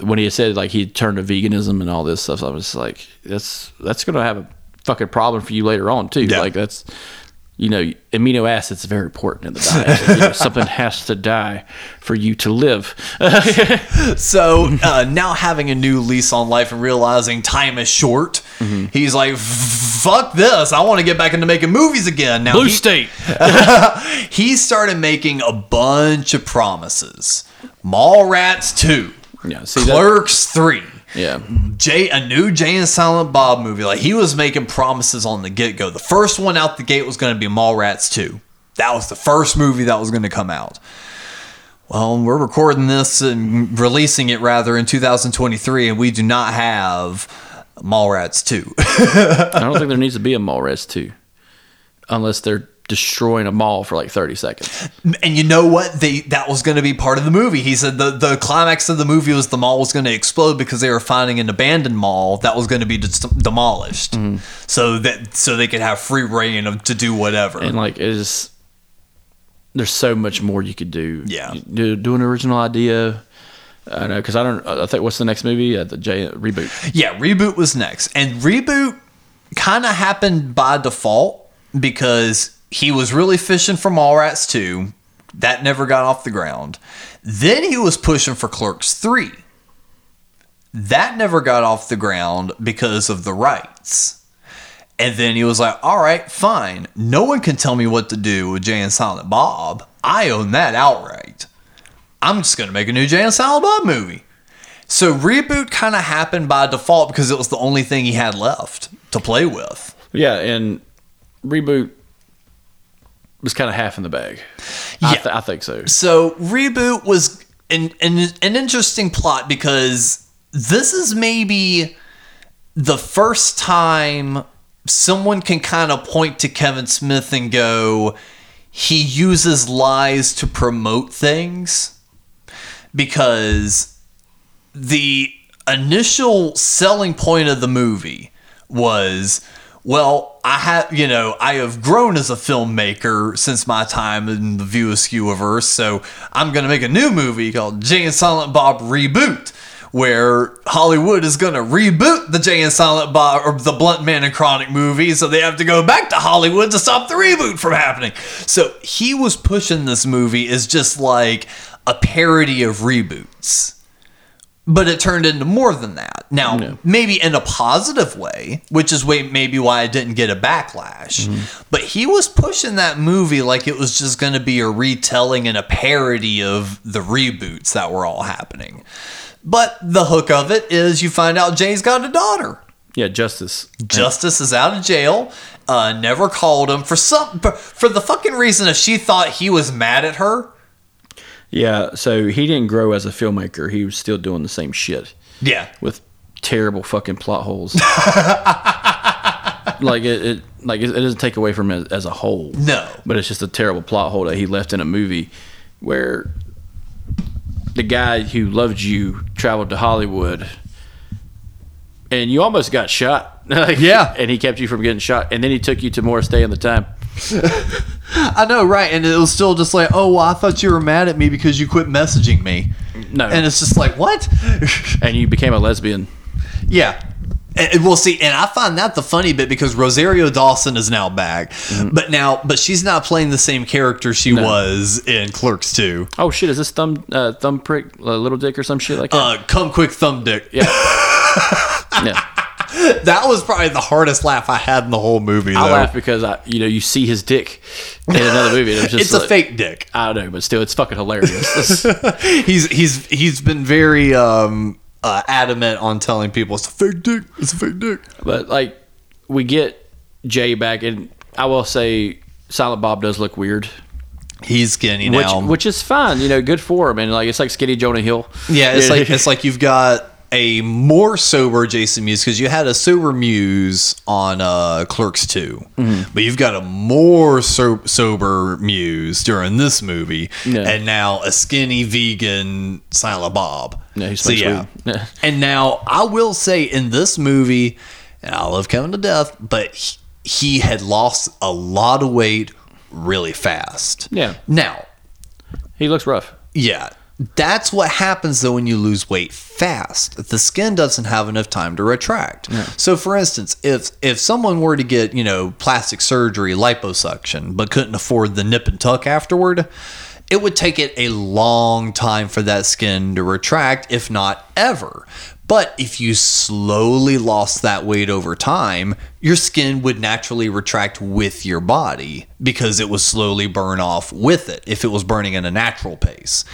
when he said like he turned to veganism and all this stuff, I was like, that's that's gonna have a fucking problem for you later on too. Yeah. Like that's you know amino acids are very important in the diet. You know, something has to die for you to live. So uh, now having a new lease on life and realizing time is short, he's like, "Fuck this! I want to get back into making movies again." Now Blue he, State. he started making a bunch of promises: Mallrats two, Yeah, see that- Clerks three. Yeah. Jay, a new Jay and Silent Bob movie. Like he was making promises on the get go. The first one out the gate was going to be Mallrats 2. That was the first movie that was going to come out. Well, we're recording this and releasing it rather in 2023, and we do not have Mallrats 2. I don't think there needs to be a Mallrats 2, unless they're destroying a mall for like thirty seconds. and you know what? They that was going to be part of the movie. He said the the climax of the movie was the mall was going to explode because they were finding an abandoned mall that was going to be dis- demolished, so that so they could have free reign of to do whatever. and like it is there's so much more you could do Yeah. Do, do an original idea i know because i don't i think what's the next movie uh, the j reboot Yeah, reboot was next. And reboot kind of happened by default because he was really fishing for Mallrats 2. That never got off the ground. Then he was pushing for Clerks 3. That never got off the ground because of the rights. And then he was like, all right, fine. No one can tell me what to do with Jay and Silent Bob. I own that outright. I'm just going to make a new Jay and Silent Bob movie. So reboot kind of happened by default because it was the only thing he had left to play with. yeah and reboot was kind of half in the bag. I, Yeah. th- I think so. So reboot was an, an an interesting plot because this is maybe the first time someone can kind of point to Kevin Smith and go, he uses lies to promote things. Because the initial selling point of the movie was well i have you know i have grown as a filmmaker since my time in the view askew so i'm going to make a new movie called jay and silent bob reboot where hollywood is going to reboot the jay and silent bob or the blunt man and chronic movie so they have to go back to hollywood to stop the reboot from happening. So he was pushing this movie as just like a parody of reboots but it turned into more than that. Now, Yeah. maybe in a positive way, which is way maybe why I didn't get a backlash. But he was pushing that movie like it was just going to be a retelling and a parody of the reboots that were all happening. But the hook of it is you find out Jay's got a daughter. yeah justice Justice is out of jail. Uh, never called him for some for the fucking reason that she thought he was mad at her. Yeah so he didn't grow as a filmmaker. He was still doing the same shit. Yeah, with terrible fucking plot holes. Like it, it like it, it doesn't take away from it as a whole. No. but it's just a terrible plot hole that he left in a movie where the guy who loved you traveled to hollywood and you almost got shot. Yeah. and he kept you from getting shot. And then he took you to Morris Day and the Time I know, right? And it was still just like, oh, well, I thought you were mad at me because you quit messaging me. No. and it's just like what? and you became a lesbian. Yeah. And, we'll see, and I find that the funny bit because Rosario Dawson is now back, but now, but she's not playing the same character she was in Clerks 2. Oh shit! Is this thumb uh, thumb prick uh, little dick or some shit like that? Uh, come quick, thumb dick. yeah. yeah. That was probably the hardest laugh I had in the whole movie. Though. I laugh because I, you know, you see his dick in another movie. And it's just It's a fake dick. I don't know, but still, it's fucking hilarious. He's he's he's been very um, uh, adamant on telling people it's a fake dick. It's a fake dick. but like, we get Jay back, and I will say, Silent Bob does look weird, He's skinny which now. which is fine. You know, good for him, and like it's like Skinny Jonah Hill. Yeah, it's like it's like you've got a more sober Jason Mewes because you had a sober Mewes on uh, Clerks 2, Mm-hmm. but you've got a more so- sober Mewes during this movie, Yeah. and now a skinny vegan Silent Bob. Yeah, so yeah. Yeah. and now I will say in this movie, and I love Kevin to death, but he, he had lost a lot of weight really fast. Yeah. Now he looks rough. yeah. That's what happens though when you lose weight fast. The skin doesn't have enough time to retract. So for instance, if if someone were to get, you know, plastic surgery, liposuction, but couldn't afford the nip and tuck afterward, it would take it a long time for that skin to retract, if not ever. But if you slowly lost that weight over time, your skin would naturally retract with your body because it would slowly burn off with it if it was burning at a natural pace.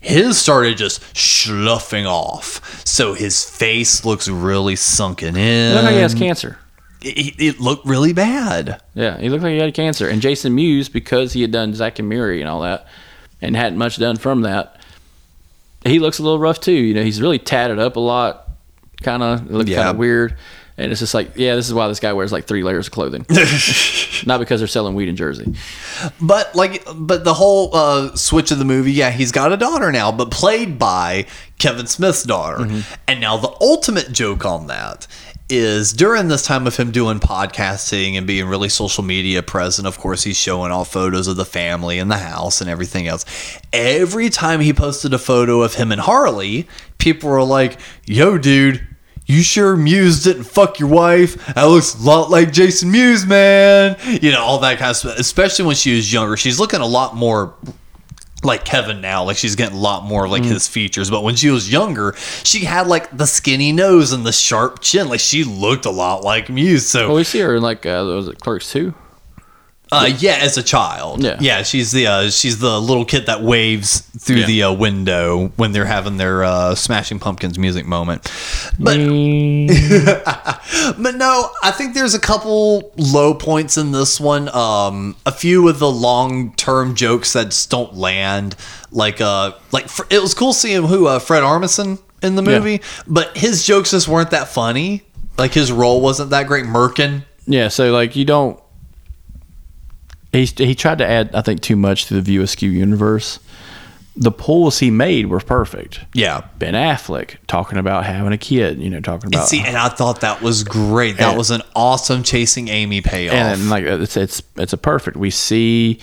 His started just sloughing off. So his face looks really sunken in. Look like he has cancer. it, it looked really bad. Yeah, he looked like he had cancer. And Jason Mewes, because he had done Zack and Miri and all that, and hadn't much done from that, he looks a little rough too. You know, he's really tatted up a lot, kind of look Yeah. kind of weird. And it's just like, yeah, this is why this guy wears like three layers of clothing, not because they're selling weed in Jersey. But like, but the whole uh, switch of the movie, yeah, he's got a daughter now, but played by Kevin Smith's daughter. And now the ultimate joke on that is during this time of him doing podcasting and being really social media present. Of course, he's showing off photos of the family and the house and everything else. Every time he posted a photo of him and Harley, people were like, "Yo, dude." You sure Mewes didn't fuck your wife? That looks a lot like Jason Mewes, man. You know, all that kind of stuff. Especially when she was younger. She's looking a lot more like Kevin now. Like she's getting a lot more like his features. But when she was younger, she had like the skinny nose and the sharp chin. Like she looked a lot like Mewes. So Well, we see her in like, uh, was it Clerks 2? Uh, yeah, as a child, Yeah. yeah, she's the uh, she's the little kid that waves through Yeah. the uh, window when they're having their uh, Smashing Pumpkins music moment. But but no, I think there's a couple low points in this one. Um, a few of the long term jokes that just don't land. Like uh, like fr- it was cool seeing who uh, Fred Armisen in the Yeah. movie, but his jokes just weren't that funny. Like his role wasn't that great. Merkin. Yeah, so like you don't. He he tried to add, I think, too much to the View Askew universe. The pulls he made were perfect. Yeah. Ben Affleck talking about having a kid, you know, talking And about see, and I thought that was great. That And- was an awesome chasing Amy payoff. and like it's it's it's a perfect. We see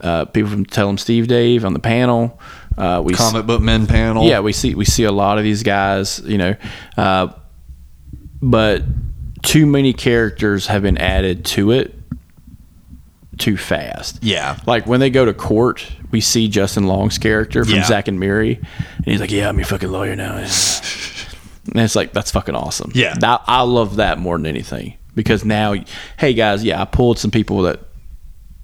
uh, people from Tell Tell 'em Steve Dave on the panel. Uh, we comic book men panel. yeah, we see we see a lot of these guys, you know, uh, but too many characters have been added to it too fast. Yeah. like when they go to court, we see Justin Long's character from Yeah. Zack and Miri, and he's like, "Yeah, I'm your fucking lawyer now." and it's like that's fucking awesome. Yeah. that, I love that more than anything because now, hey guys, yeah, I pulled some people that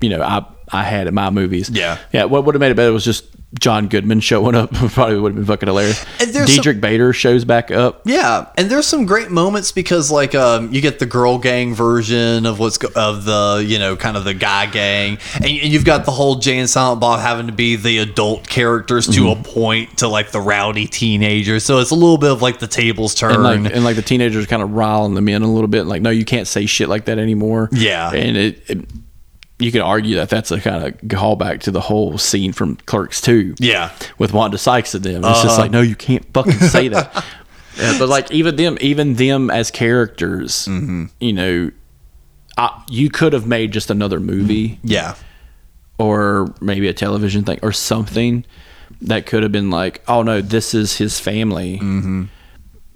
you know I I had in my movies. Yeah. yeah. What would have made it better was just John Goodman showing up. Probably would have been fucking hilarious. Diedrich Bader shows back up. Yeah, and there's some great moments because like um, you get the girl gang version of what's go- of the you know kind of the guy gang, and, and you've got the whole Jay and Silent Bob having to be the adult characters to Mm-hmm. a point to like the rowdy teenagers. So it's a little bit of like the tables turn. And like, and like the teenagers kind of riling them in a little bit, like, no, you can't say shit like that anymore. Yeah. and it, it you could argue that that's a kind of callback to the whole scene from Clerks 2. yeah, with Wanda Sykes and them. It's just like, no, you can't fucking say that. Yeah, but like even them, even them as characters, you know, I, you could have made just another movie yeah, or maybe a television thing or something that could have been like, oh no, this is his family. Mm-hmm.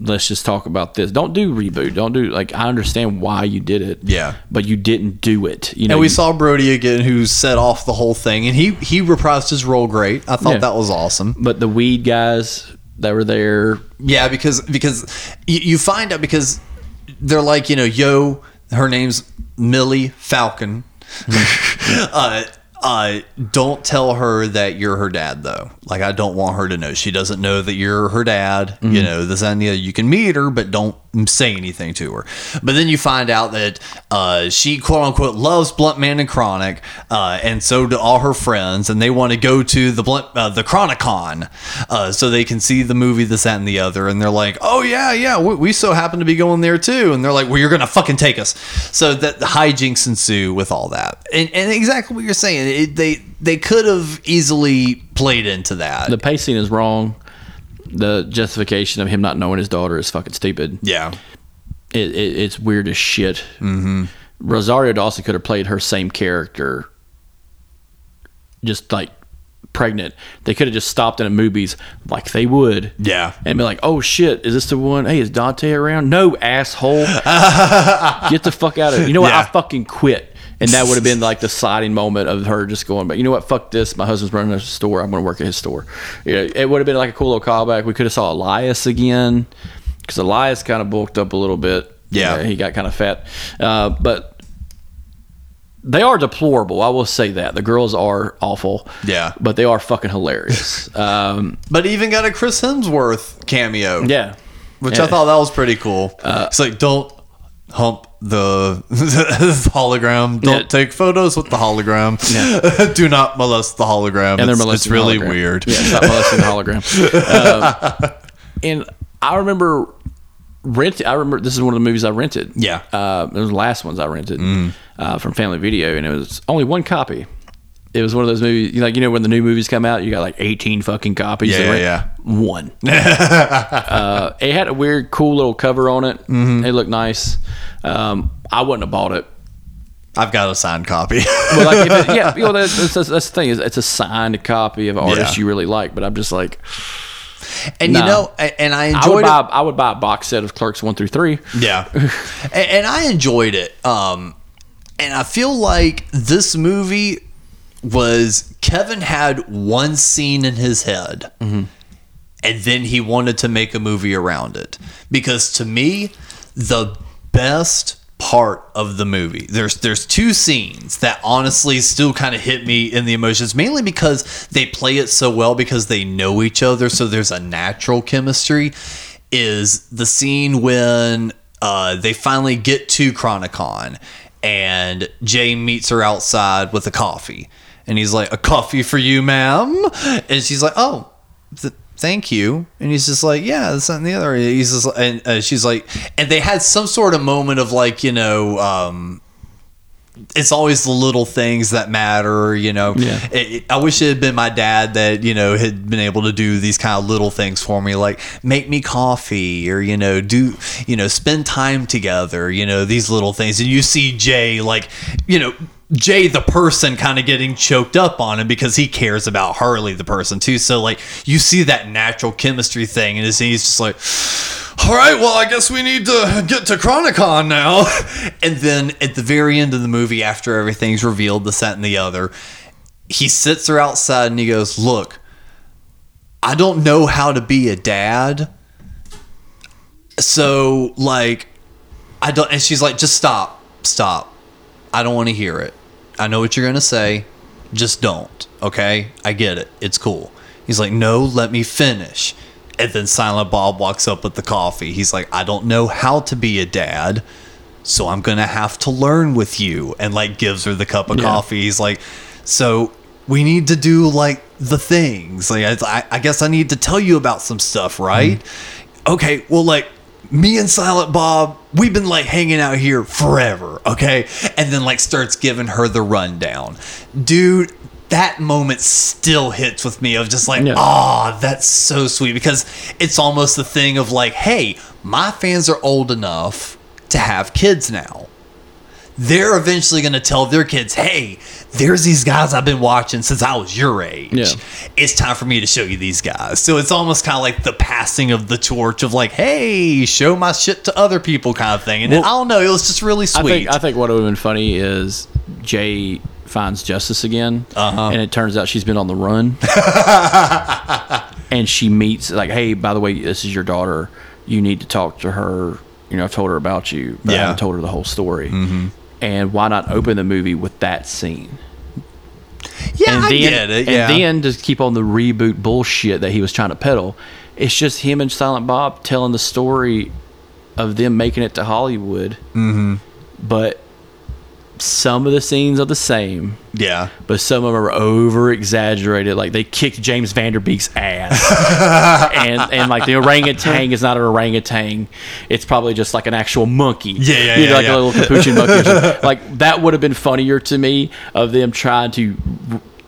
Let's just talk about this. Don't do reboot. Don't do like. I understand why you did it. Yeah. but you didn't do it. You know, And we you- saw Brodie again, who set off the whole thing, and he he reprised his role great. I thought Yeah. that was awesome. But the weed guys that were there, Yeah, because because you, you find out because they're like you know, yo, her name's Millie Falcon. uh, uh, don't tell her that you're her dad though. Like I don't want her to know. She doesn't know that you're her dad. You know this other. You can meet her, but don't say anything to her. But then you find out that uh, she quote unquote loves Blunt Man and Chronic, uh, and so do all her friends, and they want to go to the Blunt uh, the Chronicon, uh, so they can see the movie this that and the other. And they're like, oh yeah, yeah, we, we so happen to be going there too. And they're like, well, you're gonna fucking take us. So that the hijinks ensue with all that, and, and exactly what you're saying. It, they they could have easily played into that. the pacing is wrong. The justification of him not knowing his daughter is fucking stupid. yeah. It, it, it's weird as shit. Mm-hmm. Rosario Dawson could have played her same character, just like pregnant. They could have just stopped in movies like they would. Yeah. And be like, oh shit, is this the one? Hey, is Dante around? No, asshole. Get the fuck out of here. You know what? Yeah. I fucking quit. And that would have been like the sliding moment of her just going, but you know what? Fuck this. My husband's running a store. I'm going to work at his store. It would have been like a cool little callback. We could have saw Elias again because Elias kind of bulked up a little bit. Yeah. he got kind of fat. Uh, but they are deplorable. I will say that the girls are awful. Yeah. but they are fucking hilarious. um, But even got a Chris Hemsworth cameo. yeah, which Yeah. I thought that was pretty cool. it's like don't hump the, the hologram. Don't Yeah. take photos with the hologram. Do not molest the hologram. and they're it's, molesting it's the really hologram. weird. Yeah, stop molesting the hologram. Um, and I remember rent. I remember this is one of the movies I rented. Yeah. uh, it was the last ones I rented uh, from Family Video, and it was only one copy. It was one of those movies, like you know, when the new movies come out, you got like eighteen fucking copies. Yeah, rent. yeah, One. uh, it had a weird, cool little cover on it. Mm-hmm. It looked nice. Um, I wouldn't have bought it. I've got a signed copy. Well, like, if it, yeah, you know, that's, that's, that's the thing is, it's a signed copy of an artist Yeah. you really like. But I'm just like, and Nah. you know, and I I would enjoyed buy, it. I would buy a box set of Clerks one through three. Yeah, and, and I enjoyed it. Um, and I feel like this movie was Kevin had one scene in his head, and then he wanted to make a movie around it. Because to me, the best part of the movie there's there's two scenes that honestly still kind of hit me in the emotions mainly because they play it so well because they know each other so there's a natural chemistry is the scene when uh, they finally get to Chronicon and Jay meets her outside with a coffee. And he's like, A coffee for you, ma'am? And she's like, Oh, th- thank you. And he's just like, Yeah, this and the other. He's just, and uh, she's like, and they had some sort of moment of like, you know, um, it's always the little things that matter, you know. Yeah. It- it- I wish it had been my dad that you know had been able to do these kind of little things for me, like make me coffee or you know do you know spend time together, you know these little things. And you see Jay like you know Jay the person kind of getting choked up on him because he cares about Harley the person too. So like you see that natural chemistry thing, and he's just like all right, well, I guess we need to get to Chronicon now. and then at the very end of the movie, after everything's revealed, the set and the other, he sits her outside and he goes, Look, I don't know how to be a dad. So, like, I don't, and she's like, Just stop, stop. I don't want to hear it. I know what you're going to say. Just don't. Okay? I get it. It's cool. He's like, No, let me finish. And then Silent Bob walks up with the coffee. He's like, I don't know how to be a dad, so I'm gonna have to learn with you. And like gives her the cup of Yeah. coffee. He's like, so we need to do like the things. Like I, I guess I need to tell you about some stuff, right? Mm-hmm. Okay, well, like me and Silent Bob, we've been like hanging out here forever, okay? And then like starts giving her the rundown, dude. That moment still hits with me of just like, Yeah. ah, that's so sweet because it's almost the thing of like, hey, my fans are old enough to have kids now. They're eventually going to tell their kids, "Hey, there's these guys I've been watching since I was your age. Yeah. It's time for me to show you these guys." So it's almost kind of like the passing of the torch of like, "Hey, show my shit to other people," kind of thing. And Well, I don't know, it was just really I sweet. think I think what would have been funny is Jay finds justice again, Uh-huh. and it turns out she's been on the run, and she meets like, hey, by the way, this is your daughter. You need to talk to her. You know, I've told her about you, but I haven't told her the whole story. And why not open the movie with that scene? yeah, and I then, get it. Yeah. And then to keep on the reboot bullshit that he was trying to peddle, it's just him and Silent Bob telling the story of them making it to Hollywood. Mm-hmm. But some of the scenes are the same, yeah. but some of them are over exaggerated. Like they kicked James Van Der Beek's ass, and and like the orangutan is not an orangutan; it's probably just like an actual monkey. Yeah, yeah, You know, yeah, like yeah. a little capuchin monkey. Like that would have been funnier to me of them trying to.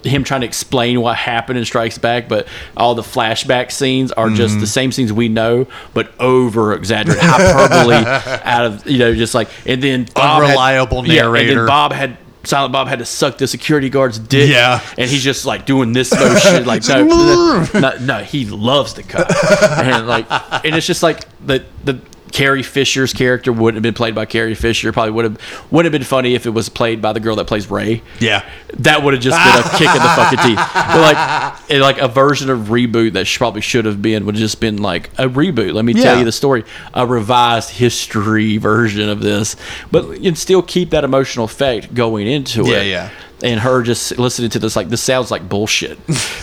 Him trying to explain what happened in Strikes Back, but all the flashback scenes are just Mm-hmm. the same scenes we know, but over exaggerated, hyperbole out of you know, just like and then Bob had- Unreliable yeah, and then Bob had Silent Bob had to suck the security guard's dick. Yeah. and he's just like doing this motion, like no, no, no, no, he loves the cut, and like, and it's just like the the Carrie Fisher's character wouldn't have been played by Carrie Fisher. Probably would have would have been funny if it was played by the girl that plays Rey. Yeah. That would have just been a kick in the fucking teeth. But like, and like a version of reboot that probably should have been would have just been like a reboot. Let me tell you the story, a revised history version of this, but you'd still keep that emotional effect going into Yeah, it. Yeah, yeah. And her just listening to this like this sounds like bullshit.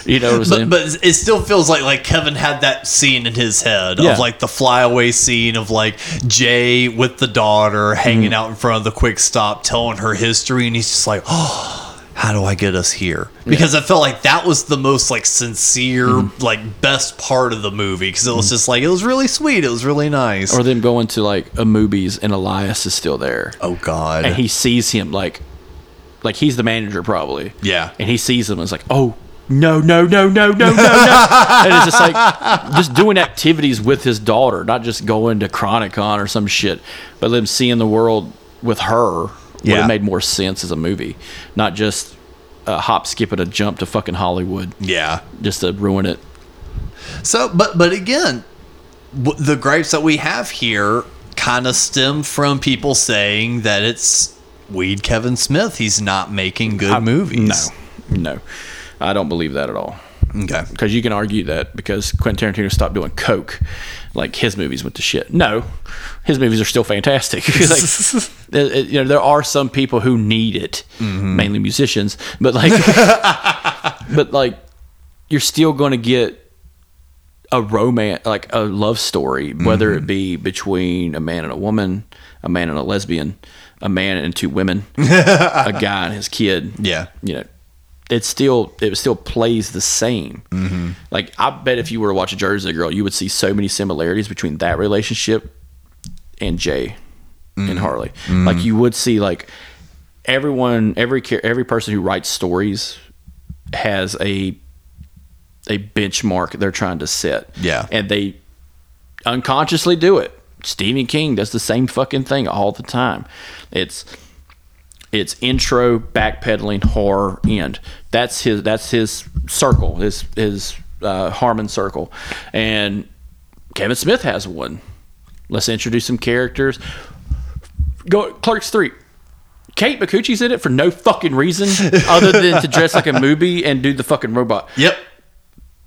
You know what I'm saying? But, but it still feels like like Kevin had that scene in his head Yeah. of like the flyaway scene of like Jay with the daughter hanging Mm-hmm. out in front of the quick stop telling her history and he's just like oh how do I get us here because I felt like that was the most like sincere Mm-hmm. like best part of the movie because it was just like it was really sweet it was really nice or them going to like a movies and Elias is still there. oh god and he sees him like like he's the manager probably Yeah. and he sees him and is like oh no no no no no no no and it's just like just doing activities with his daughter not just going to chronicon or some shit but them seeing the world with her would Yeah. have made more sense as a movie not just a hop skip and a jump to fucking hollywood yeah just to ruin it So, but but again, w- the gripes that we have here kind of stem from people saying that it's weed Kevin Smith. He's not making good movies. no no i don't believe that at all Okay. because you can argue that because Quentin Tarantino stopped doing coke, like his movies went to shit. No, his movies are still fantastic. like, you know, there are some people who need it, mm-hmm. mainly musicians, but like, but like, you're still going to get a romance, like a love story, whether it mm-hmm. be between a man and a woman, a man and a lesbian, a man and two women, a guy and his kid Yeah. you know, it still it still plays the same. Mm-hmm. Like I bet if you were to watch a Jersey Girl, you would see so many similarities between that relationship and Jay and Harley. Like you would see like everyone, every every person who writes stories has a a benchmark they're trying to set. Yeah. and they unconsciously do it. Stephen King does the same fucking thing all the time. It's it's intro, backpedaling, horror, end. That's his. That's his circle. His his uh, Harmon circle, and Kevin Smith has one. Let's introduce some characters. Go Clerks three. Kate Micucci's in it for no fucking reason other than to dress like a movie and do the fucking robot. Yep.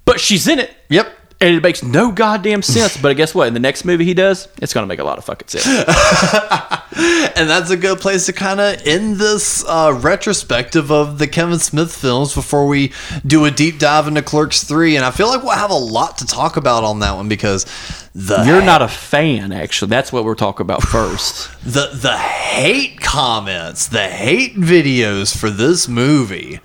But she's in it. Yep. And it makes no goddamn sense. But guess what? In the next movie he does, it's going to make a lot of fucking sense. And that's a good place to kind of end this uh, retrospective of the Kevin Smith films before we do a deep dive into Clerks 3. And I feel like we'll have a lot to talk about on that one because the You're not a fan, actually. That's what we're talking about first. the the hate comments, the hate videos for this movie.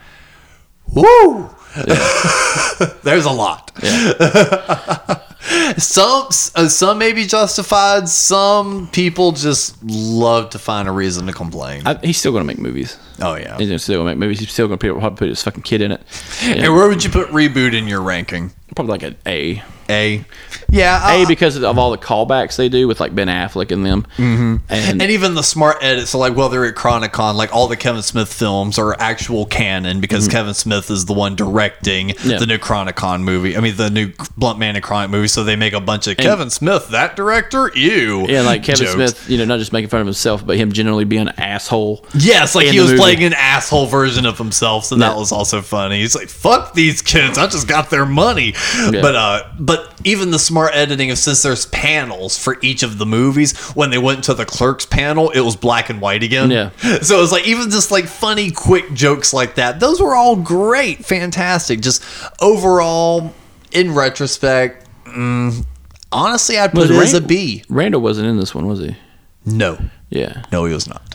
Woo! There's a lot. some uh, some may be justified. Some people just love to find a reason to complain. I, he's still going to make movies. Oh yeah. He's gonna make. Maybe he's still gonna put, probably put his fucking kid in it. And where would you put reboot in your ranking? probably like an A. A. Yeah. A uh, because of all the callbacks they do with like Ben Affleck and them. Mm-hmm. And, and even the smart edits, so like, well, they're at Chronicon, like all the Kevin Smith films are actual canon because Kevin Smith is the one directing Mm-hmm. Yeah. the new Chronicon movie. I mean, the new Blunt Man and Chronic movie. So they make a bunch of Kevin Smith, that director, ew. yeah, like Kevin jokes. Smith, you know, not just making fun of himself, but him generally being an asshole. Yes, like he was. Playing an asshole version of himself, so that Yeah. was also funny. He's like, "Fuck these kids! I just got their money." But uh, but even the smart editing of since there's panels for each of the movies, when they went to the clerks panel, it was black and white again. Yeah. So it was like even just like funny, quick jokes like that. Those were all great, fantastic. Just overall, in retrospect, mm, honestly, I'd put Was it as a B. Randall wasn't in this one, was he? No. Yeah. No, he was not.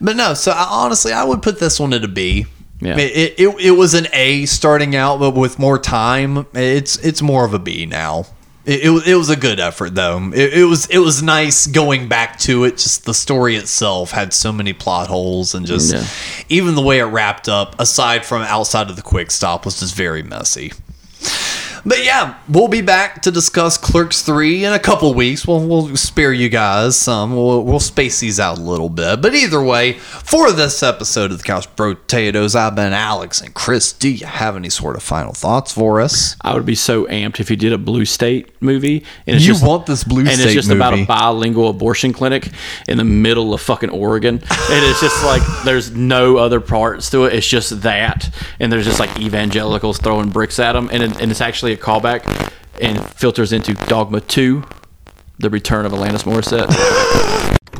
But no, so I, honestly, I would put this one at a B. Yeah. It, it, it was an A starting out, but with more time, it's it's more of a B now. It, it, was- it was a good effort though. It, it was it was nice going back to it. Just the story itself had so many plot holes, and just Yeah. even the way it wrapped up, aside from outside of the quick stop, was just very messy. But yeah, we'll be back to discuss Clerks 3 in a couple weeks. We'll, we'll spare you guys some. We'll, we'll space these out a little bit. But either way, for this episode of the Couch Potatoes, I've been Alex and Chris. Do you have any sort of final thoughts for us? I would be so amped if you did a Blue State movie. And it's You just, want this Blue and State it's just about a bilingual abortion clinic in the middle of fucking Oregon. and it's just like there's no other parts to it. It's just that, and there's just like evangelicals throwing bricks at them, and it, and it's actually a callback and filters into Dogma Two, the return of Alanis Morissette.